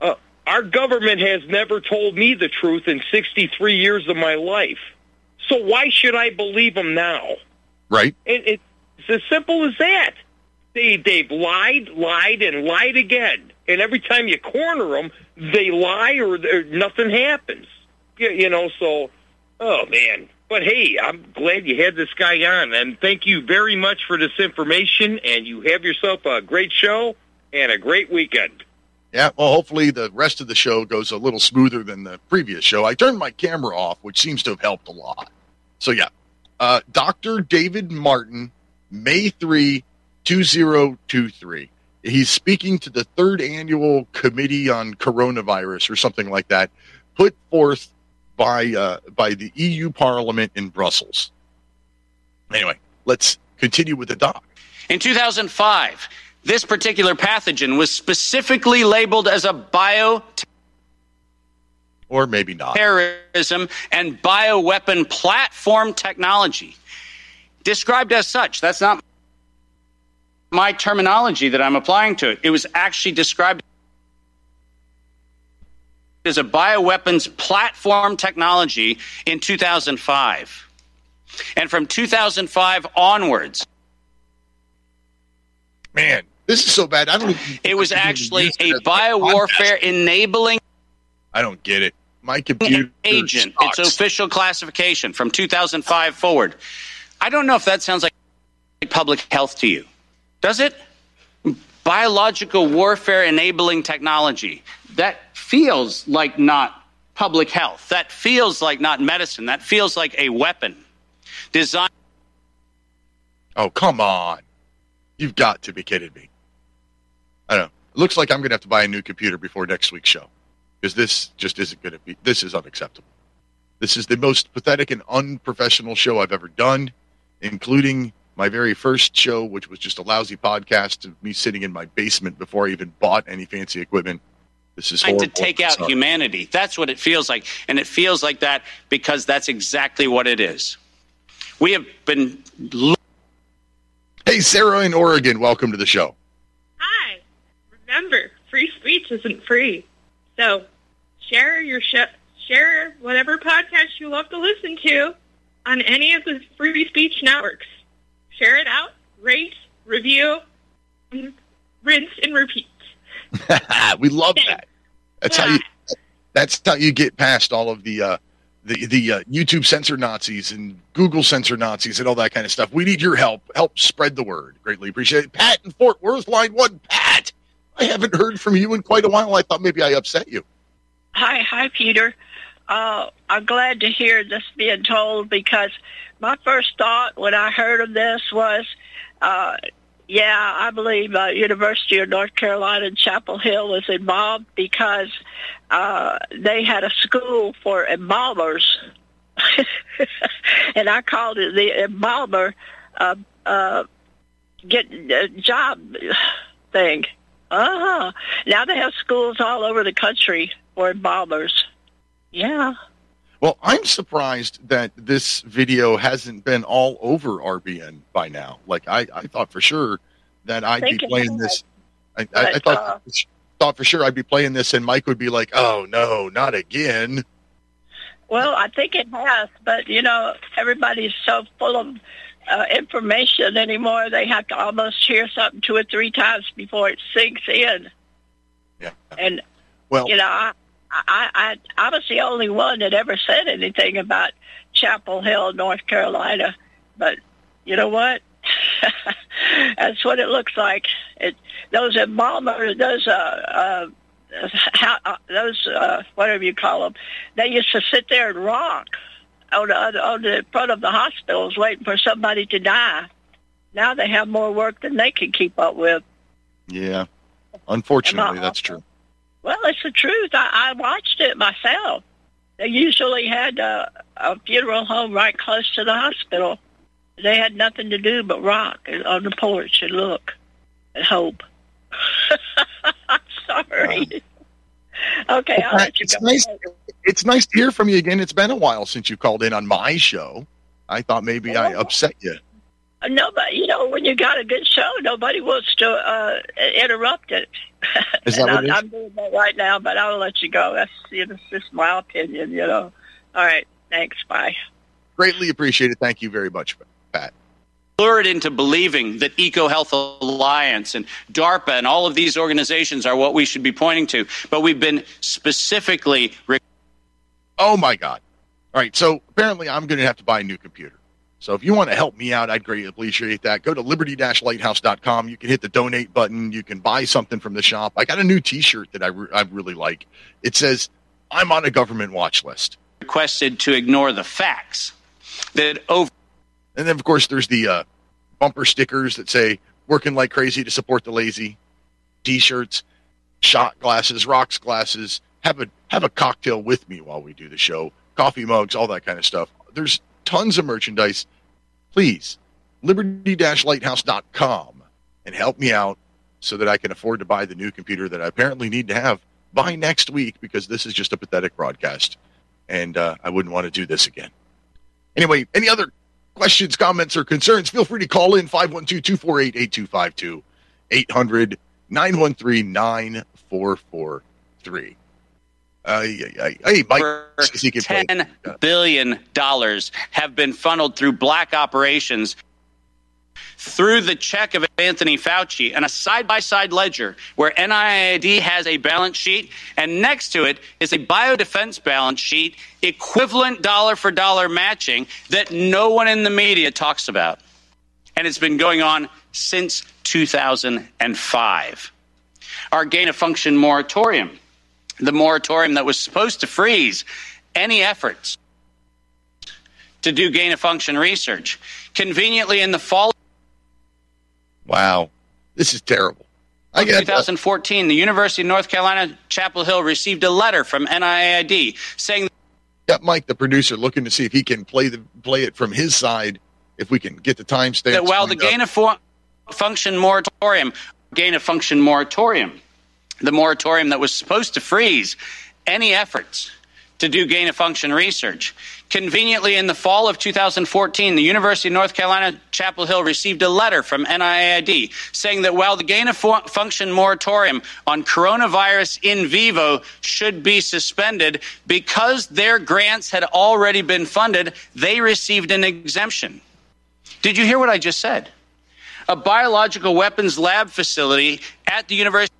[SPEAKER 8] Uh, our government has never told me the truth in 63 years of my life. So why should I believe them now?
[SPEAKER 2] Right?
[SPEAKER 8] It, it's as simple as that. They they've lied, lied, and lied again. And every time you corner them, they lie or, or nothing happens. You, you know, so oh man. But hey, I'm glad you had this guy on, and thank you very much for this information. And you have yourself a great show and a great weekend.
[SPEAKER 2] Yeah. Well, hopefully the rest of the show goes a little smoother than the previous show. I turned my camera off, which seems to have helped a lot. So yeah, uh, Dr. David Martin, May 3, 2023. He's speaking to the third annual committee on coronavirus or something like that, put forth by uh, by the EU Parliament in Brussels. Anyway, let's continue with the doc.
[SPEAKER 7] In 2005, this particular pathogen was specifically labeled as a bio
[SPEAKER 2] or maybe not.
[SPEAKER 7] terrorism and bioweapon platform technology. Described as such. That's not my terminology that I'm applying to it. It was actually described as a bioweapons platform technology in 2005. And from 2005 onwards,
[SPEAKER 2] Man, this is so bad. I don't.
[SPEAKER 7] it was
[SPEAKER 2] I can even
[SPEAKER 7] actually a biowarfare enabling
[SPEAKER 2] I don't get it. My computer
[SPEAKER 7] agent.
[SPEAKER 2] sucks.
[SPEAKER 7] Its official classification from 2005 forward. I don't know if that sounds like public health to you. Does it? Biological warfare enabling technology. That feels like not public health. That feels like not medicine. That feels like a weapon designed.
[SPEAKER 2] Oh, come on. You've got to be kidding me. I don't know. It looks like I'm going to have to buy a new computer before next week's show because this just isn't going to be, this is unacceptable. This is the most pathetic and unprofessional show I've ever done, including my very first show, which was just a lousy podcast of me sitting in my basement before I even bought any fancy equipment. This is
[SPEAKER 7] trying to take out
[SPEAKER 2] Sorry.
[SPEAKER 7] humanity. That's what it feels like. And it feels like that because that's exactly what it is. We have been
[SPEAKER 2] Hey, Sarah in Oregon, welcome to the show.
[SPEAKER 10] Hi. Remember, free speech isn't free. So, share your sh- share whatever podcast you love to listen to on any of the free speech networks. Share it out, rate, review, rinse and repeat.
[SPEAKER 2] we love that. That's how you. That's how you get past all of the uh, the the uh, YouTube censor Nazis and Google censor Nazis and all that kind of stuff. We need your help. Help spread the word. Greatly appreciate it. Pat in Fort Worth, line one. Pat, I haven't heard from you in quite a while. I thought maybe I upset you.
[SPEAKER 11] Hi, hi, Peter. Uh, I'm glad to hear this being told because my first thought when I heard of this was, uh, yeah, I believe uh, University of North Carolina in Chapel Hill was involved because uh, they had a school for embalmers, and I called it the embalmer uh, uh, get uh, job thing. Uh-huh. Now they have schools all over the country for embalmers. Yeah.
[SPEAKER 2] Well, I'm surprised that this video hasn't been all over RBN by now. Like I, I thought for sure that I'd be playing this. I, I, I thought
[SPEAKER 11] uh,
[SPEAKER 2] thought for sure I'd be playing this, and Mike would be like, "Oh no, not again."
[SPEAKER 11] Well, I think it has, but you know, everybody's so full of uh, information anymore. They have to almost hear something two or three times before it sinks in.
[SPEAKER 2] Yeah.
[SPEAKER 11] And
[SPEAKER 2] Well,
[SPEAKER 11] you know, I, I, I, I was the only one that ever said anything about Chapel Hill, North Carolina. But you know what? That's what it looks like. It those embalmers, those uh, uh, how, uh, those uh, whatever you call them, they used to sit there and rock on the on the front of the hospitals waiting for somebody to die. Now they have more work than they can keep up with.
[SPEAKER 2] yeah. Unfortunately, that's true.
[SPEAKER 11] Well, it's the truth. I, I watched it myself. They usually had a, a funeral home right close to the hospital. They had nothing to do but rock on the porch and look and hope. I'm sorry. okay, I'll let you
[SPEAKER 2] It's
[SPEAKER 11] go.
[SPEAKER 2] nice. It's nice to hear from you again. It's been a while since you called in on my show. I thought maybe I oh. upset you.
[SPEAKER 11] Nobody, you know, when you got a good show, nobody wants to uh, interrupt it.
[SPEAKER 2] Is that
[SPEAKER 11] and
[SPEAKER 2] what
[SPEAKER 11] I'm,
[SPEAKER 2] it is?
[SPEAKER 11] I'm doing that right now, but I'll let you go. That's you know, it's just my opinion, you know. All right, thanks. Bye.
[SPEAKER 2] Greatly appreciate it. Thank you very much, Pat.
[SPEAKER 7] lured into believing that EcoHealth Alliance and DARPA and all of these organizations are what we should be pointing to. But we've been specifically. Re-
[SPEAKER 2] Oh my God. All right. So apparently I'm going to have to buy a new computer. So if you want to help me out, I'd greatly appreciate that. Go to liberty-lighthouse.com. You can hit the donate button. You can buy something from the shop. I got a new t-shirt that I, re- I really like. It says, I'm on a government watch list.
[SPEAKER 7] requested to ignore the facts that over
[SPEAKER 2] And then, of course, there's the uh, bumper stickers that say "Working like crazy to support the lazy." T-shirts, shot glasses, rocks glasses. Have a have a cocktail with me while we do the show. Coffee mugs, all that kind of stuff. There's tons of merchandise. Please, liberty-lighthouse.com and help me out so that I can afford to buy the new computer that I apparently need to have by next week because this is just a pathetic broadcast, and uh, I wouldn't want to do this again. Anyway, any other questions, comments, or concerns? Feel free to call in 512 248 8252 800 913 9443. Uh, hey, Mike, says he can play it.
[SPEAKER 7] ten billion dollars have been funneled through black operations through the check of Anthony Fauci and a side by side ledger where NIAID has a balance sheet and next to it is a biodefense balance sheet equivalent dollar for dollar matching that no one in the media talks about. And it's been going on since 2005. Our gain of function moratorium, the moratorium that was supposed to freeze any efforts to do gain of function research, conveniently in the fall
[SPEAKER 2] Wow. This is terrible. I
[SPEAKER 7] of
[SPEAKER 2] uh,
[SPEAKER 7] 2014, the University of North Carolina, Chapel Hill received a letter from NIAID saying
[SPEAKER 2] got Mike, the producer, looking to see if he can play the play it from his side. If we can get the timestamps.
[SPEAKER 7] that while the
[SPEAKER 2] lined up.
[SPEAKER 7] gain of fu- function moratorium, gain of function moratorium, the moratorium that was supposed to freeze any efforts to do gain of function research. Conveniently, in the fall of 2014, the University of North Carolina, Chapel Hill received a letter from NIAID saying that while the gain of function moratorium on coronavirus in vivo should be suspended, because their grants had already been funded, they received an exemption. Did you hear what I just said? A biological weapons lab facility at the University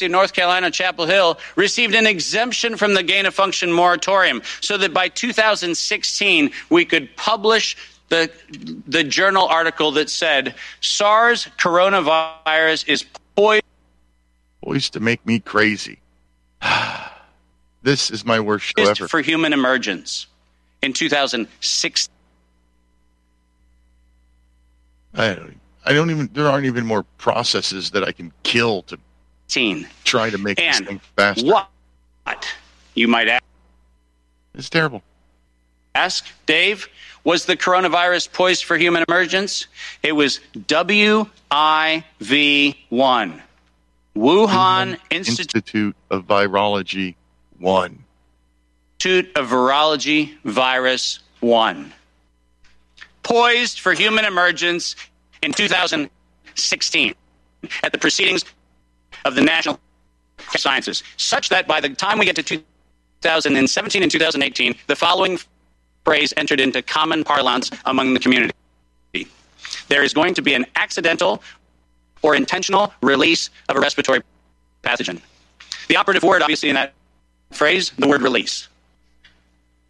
[SPEAKER 7] of North Carolina, Chapel Hill, received an exemption from the gain of function moratorium so that by 2016 we could publish the, the journal article that said SARS coronavirus is poised
[SPEAKER 2] Poised to make me crazy. this is my worst show ever.
[SPEAKER 7] for human emergence in 2016.
[SPEAKER 2] I don't. I don't even. There aren't even more processes that I can kill to try to make this
[SPEAKER 7] And
[SPEAKER 2] thing faster.
[SPEAKER 7] what you might ask?
[SPEAKER 2] It's terrible.
[SPEAKER 7] Ask Dave, was the coronavirus poised for human emergence? It was WIV1. Wuhan Institute
[SPEAKER 2] Institute of Virology one.
[SPEAKER 7] Institute of Virology Virus 1. Poised for human emergence in 2016 at the proceedings of the National Sciences, such that by the time we get to 2017 and 2018, the following phrase entered into common parlance among the community. There is going to be an accidental or intentional release of a respiratory pathogen. The operative word, obviously, in that phrase, the word release.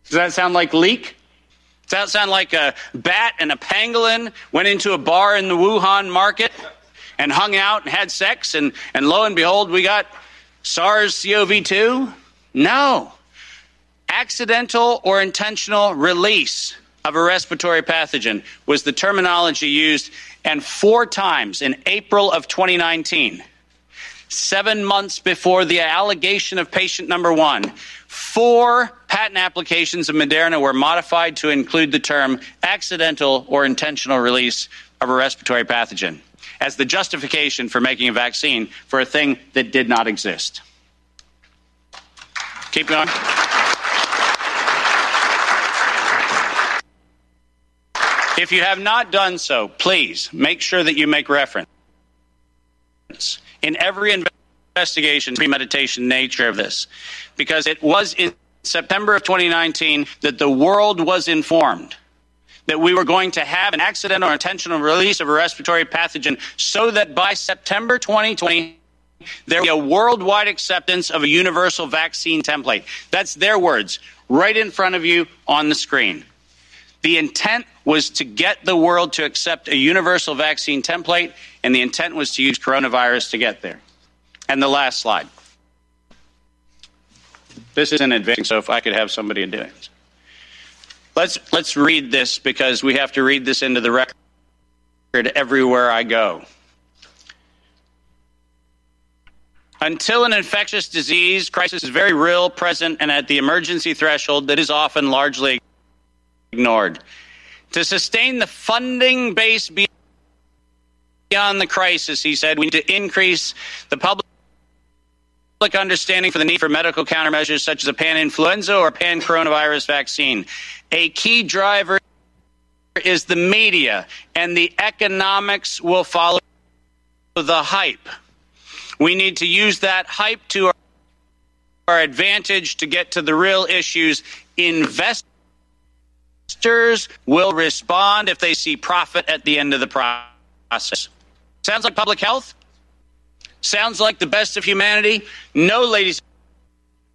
[SPEAKER 7] Does that sound like leak? Does that sound like a bat and a pangolin went into a bar in the Wuhan market and hung out and had sex, and, and lo and behold, we got SARS CoV 2? No. Accidental or intentional release of a respiratory pathogen was the terminology used, and four times in April of 2019 seven months before the allegation of patient number one, four patent applications of Moderna were modified to include the term accidental or intentional release of a respiratory pathogen as the justification for making a vaccine for a thing that did not exist. Keep going. If you have not done so, please make sure that you make reference in every investigation, premeditation nature of this, because it was in September of 2019 that the world was informed that we were going to have an accidental or intentional release of a respiratory pathogen so that by September 2020, there would be a worldwide acceptance of a universal vaccine template. That's their words, right in front of you on the screen. The intent was to get the world to accept a universal vaccine template, and the intent was to use coronavirus to get there. And the last slide. This isn't advancing, so if I could have somebody do it. Let's, let's read this because we have to read this into the record everywhere I go. Until an infectious disease crisis is very real, present, and at the emergency threshold that is often largely ignored. To sustain the funding base beyond the crisis, he said, we need to increase the public understanding for the need for medical countermeasures such as a pan-influenza or pan-coronavirus vaccine. A key driver is the media, and the economics will follow the hype. We need to use that hype to our advantage to get to the real issues. Investors will respond if they see profit at the end of the process. Sounds like public health? Sounds like the best of humanity? No, ladies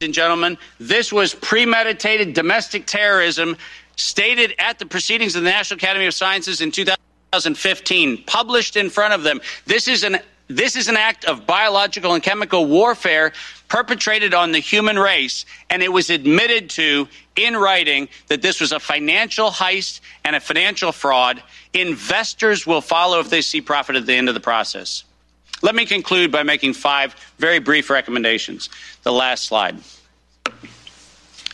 [SPEAKER 7] and gentlemen, this was premeditated domestic terrorism stated at the proceedings of the National Academy of Sciences in 2015, published in front of them. This is an this is an act of biological and chemical warfare perpetrated on the human race, and it was admitted to in writing that this was a financial heist and a financial fraud. Investors will follow if they see profit at the end of the process. Let me conclude by making five very brief recommendations. The last slide.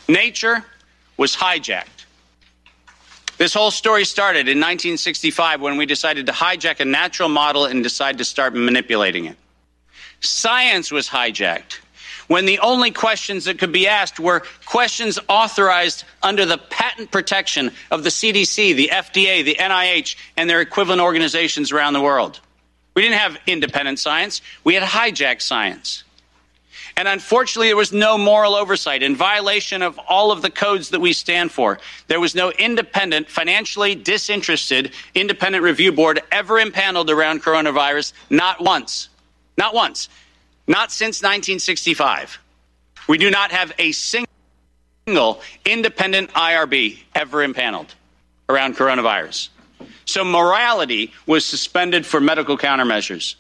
[SPEAKER 7] Nature was hijacked. This whole story started in 1965 when we decided to hijack a natural model and decide to start manipulating it. Science was hijacked when the only questions that could be asked were questions authorized under the patent protection of the CDC, the FDA, the NIH, and their equivalent organizations around the world. We didn't have independent science, we had hijacked science. And unfortunately, there was no moral oversight in violation of all of the codes that we stand for. There was no independent, financially disinterested, independent review board ever impaneled around coronavirus, not once. Not once. Not since 1965. We do not have a single independent IRB ever impaneled around coronavirus. So morality was suspended for medical countermeasures.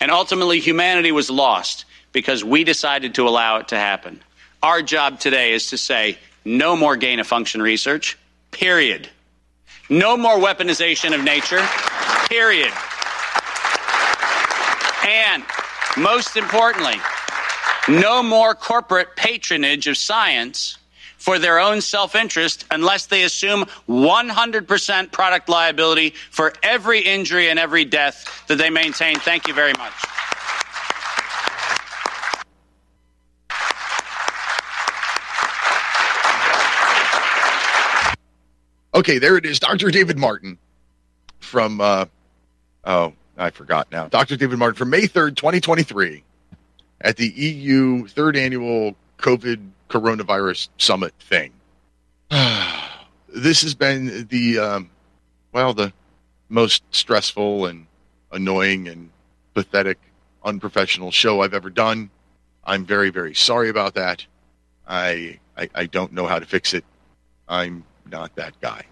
[SPEAKER 7] And ultimately, humanity was lost because we decided to allow it to happen. Our job today is to say no more gain of function research, period. No more weaponization of nature, period. And most importantly, no more corporate patronage of science for their own self interest unless they assume 100% product liability for every injury and every death that they maintain. Thank you very much.
[SPEAKER 2] Okay, there it is. Dr. David Martin from, uh, oh, I forgot now. Dr. David Martin from May 3rd, 2023, at the EU third annual COVID coronavirus summit thing. this has been the, um, well, the most stressful and annoying and pathetic, unprofessional show I've ever done. I'm very, very sorry about that. I, I, I don't know how to fix it. I'm not that guy.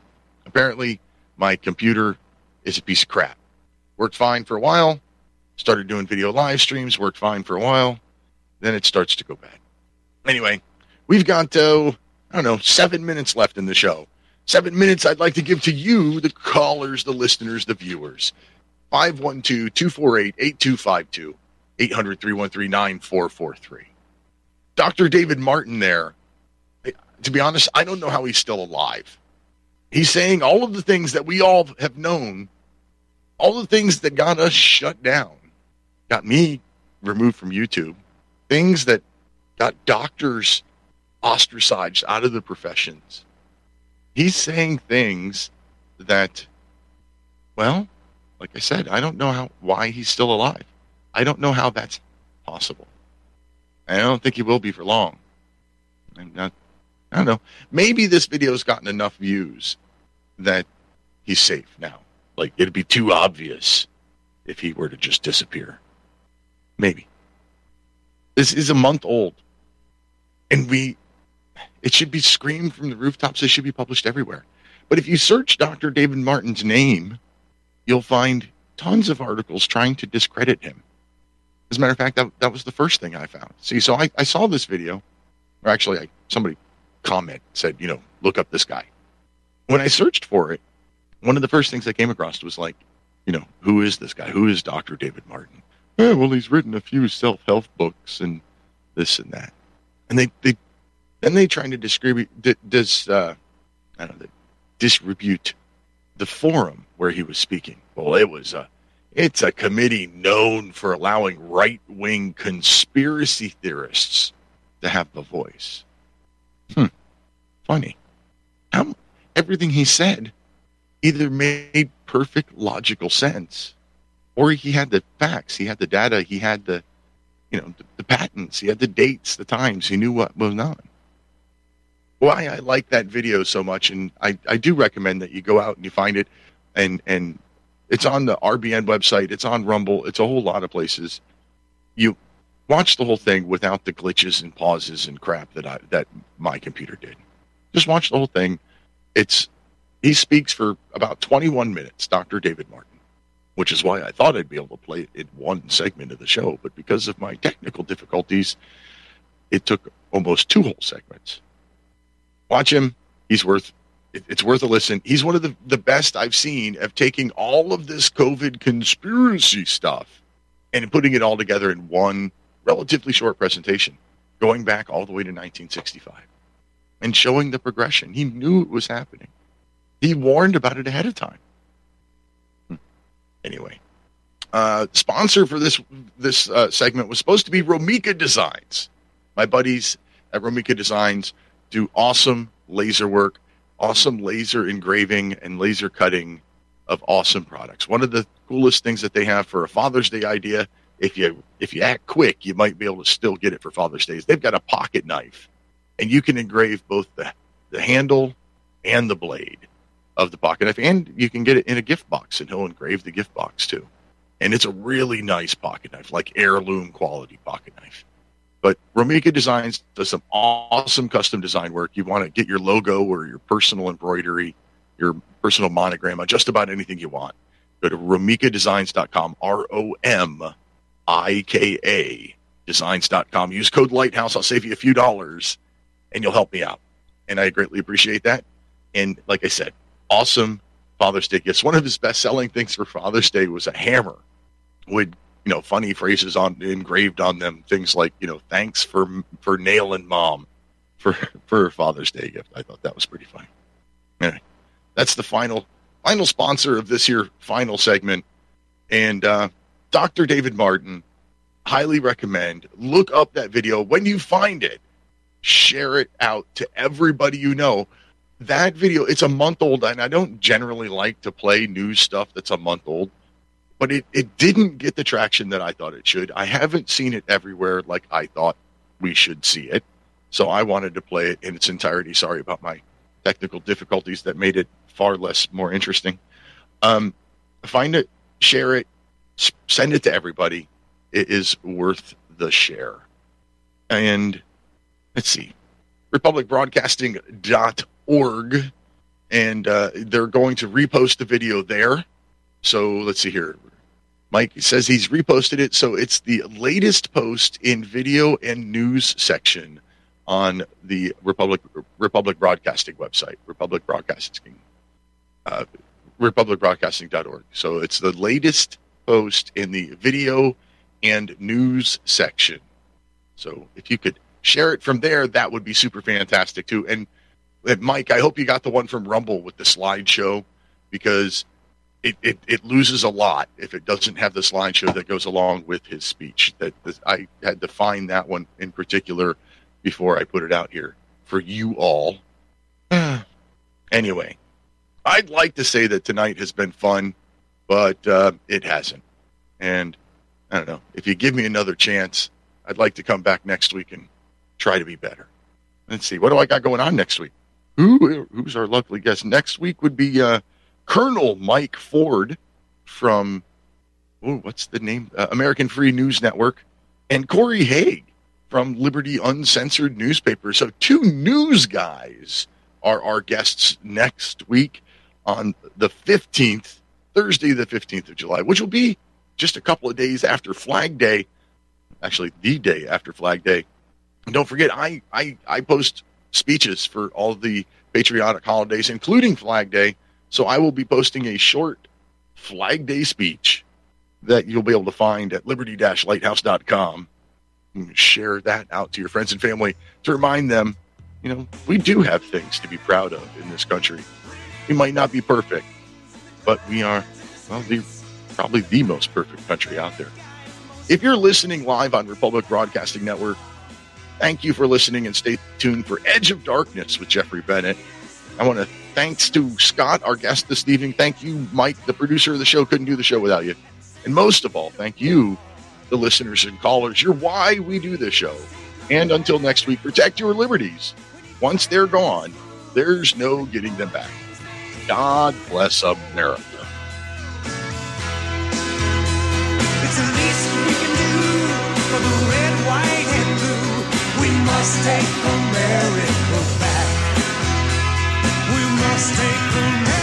[SPEAKER 2] Apparently, my computer is a piece of crap. Worked fine for a while. Started doing video live streams. Worked fine for a while. Then it starts to go bad. Anyway, we've got, uh, I don't know, seven minutes left in the show. Seven minutes I'd like to give to you, the callers, the listeners, the viewers. 512 248 8252 800 313 9443. Dr. David Martin there. To be honest, I don't know how he's still alive. He's saying all of the things that we all have known, all the things that got us shut down, got me removed from YouTube, things that got doctors ostracized out of the professions. He's saying things that, well, like I said, I don't know how why he's still alive. I don't know how that's possible. I don't think he will be for long. I'm not, I don't know. Maybe this video's gotten enough views that he's safe now. Like it'd be too obvious if he were to just disappear. Maybe. This is a month old. And we it should be screamed from the rooftops. It should be published everywhere. But if you search Dr. David Martin's name, you'll find tons of articles trying to discredit him. As a matter of fact, that, that was the first thing I found. See, so I, I saw this video, or actually, I, somebody comment said, you know, look up this guy. When I searched for it, one of the first things I came across was like, you know, who is this guy? Who is Dr. David Martin? Eh, well, he's written a few self help books and this and that. And they, they then they trying to distribute, dis, uh, I don't know, distribute the forum where he was speaking. Well, it was a, It's a committee known for allowing right wing conspiracy theorists to have a voice. Hmm. Funny. How, everything he said either made perfect logical sense or he had the facts, he had the data, he had the you know, the, the patents, he had the dates, the times, he knew what was on. Why I like that video so much, and I, I do recommend that you go out and you find it, and and it's on the RBN website, it's on Rumble, it's a whole lot of places. You watch the whole thing without the glitches and pauses and crap that I that my computer did. Just watch the whole thing. It's he speaks for about 21 minutes, Dr. David Martin which is why I thought I'd be able to play it in one segment of the show. But because of my technical difficulties, it took almost two whole segments. Watch him. He's worth it's worth a listen. He's one of the, the best I've seen of taking all of this COVID conspiracy stuff and putting it all together in one relatively short presentation, going back all the way to 1965 and showing the progression. He knew it was happening. He warned about it ahead of time anyway uh, sponsor for this this uh, segment was supposed to be Romika Designs. My buddies at Romika Designs do awesome laser work, awesome laser engraving and laser cutting of awesome products. One of the coolest things that they have for a Father's Day idea, if you if you act quick, you might be able to still get it for Father's Day. They've got a pocket knife, and you can engrave both the the handle and the blade of the pocket knife, and you can get it in a gift box, and he'll engrave the gift box too. And it's a really nice pocket knife, like heirloom quality pocket knife. But Romika Designs does some awesome custom design work. You want to get your logo or your personal embroidery, your personal monogram on just about anything you want. Go to romikadesigns.com, R O M I K A designs.com. Use code Lighthouse. I'll save you a few dollars and you'll help me out. And I greatly appreciate that. And like I said, awesome Father's Day gifts. One of his best selling things for Father's Day was a hammer with you know funny phrases on engraved on them. Things like you know thanks for for nailing mom for for Father's Day gift. I thought that was pretty funny. Anyway, that's the final final sponsor of this year final segment, and uh, Dr. David Martin. Highly recommend. Look up that video when you find it. Share it out to everybody you know that video it's a month old and i don't generally like to play news stuff that's a month old but it, it didn't get the traction that i thought it should. I haven't seen it everywhere like i thought we should see it. So i wanted to play it in its entirety. Sorry about my technical difficulties that made it far less more interesting. Um, find it share it send it to everybody. It is worth the share. And let's see. republicbroadcasting.org and uh, they're going to repost the video there. So let's see here mike says he's reposted it. So it's the latest post in video and news section on the republic republic broadcasting website republic broadcasting uh, republicbroadcasting.org so it's the latest post in the video and news section. So if you could share it from there, that would be super fantastic too. And, and Mike, I hope you got the one from Rumble with the slideshow because it, it, it loses a lot if it doesn't have this line show that goes along with his speech. That that I had to find that one in particular before I put it out here for you all. anyway, I'd like to say that tonight has been fun, but uh, it hasn't. And I don't know if you give me another chance, I'd like to come back next week and try to be better. Let's see, what do I got going on next week? Who who's our lucky guest next week? Would be uh, Colonel Mike Ford from oh, what's the name? Uh, American Free News Network, and Corey Haig from Liberty Uncensored Newspaper. So two news guys are our guests next week on the fifteenth, Thursday, the fifteenth of July, which will be just a couple of days after Flag Day. Actually, the day after Flag Day. And don't forget, I, I, I post speeches for all the patriotic holidays, including Flag Day. So I will be posting a short Flag Day speech that you'll be able to find at liberty-lighthouse.com. And share that out to your friends and family to remind them, you know, we do have things to be proud of in this country. We might not be perfect, but we are, well, the probably the most perfect country out there. If you're listening live on Republic Broadcasting Network, thank you for listening and stay tuned for Edge of Darkness with Jeffrey Bennett. I want to thanks to Scott, our guest this evening. Thank you, Mike, the producer of the show. Couldn't do the show without you. And most of all, thank you, the listeners and callers. You're why we do this show. And until next week, protect your liberties. Once they're gone, there's no getting them back. God bless America.
[SPEAKER 1] It's the least we can do for the red, white, and blue. We must take America back. We must take America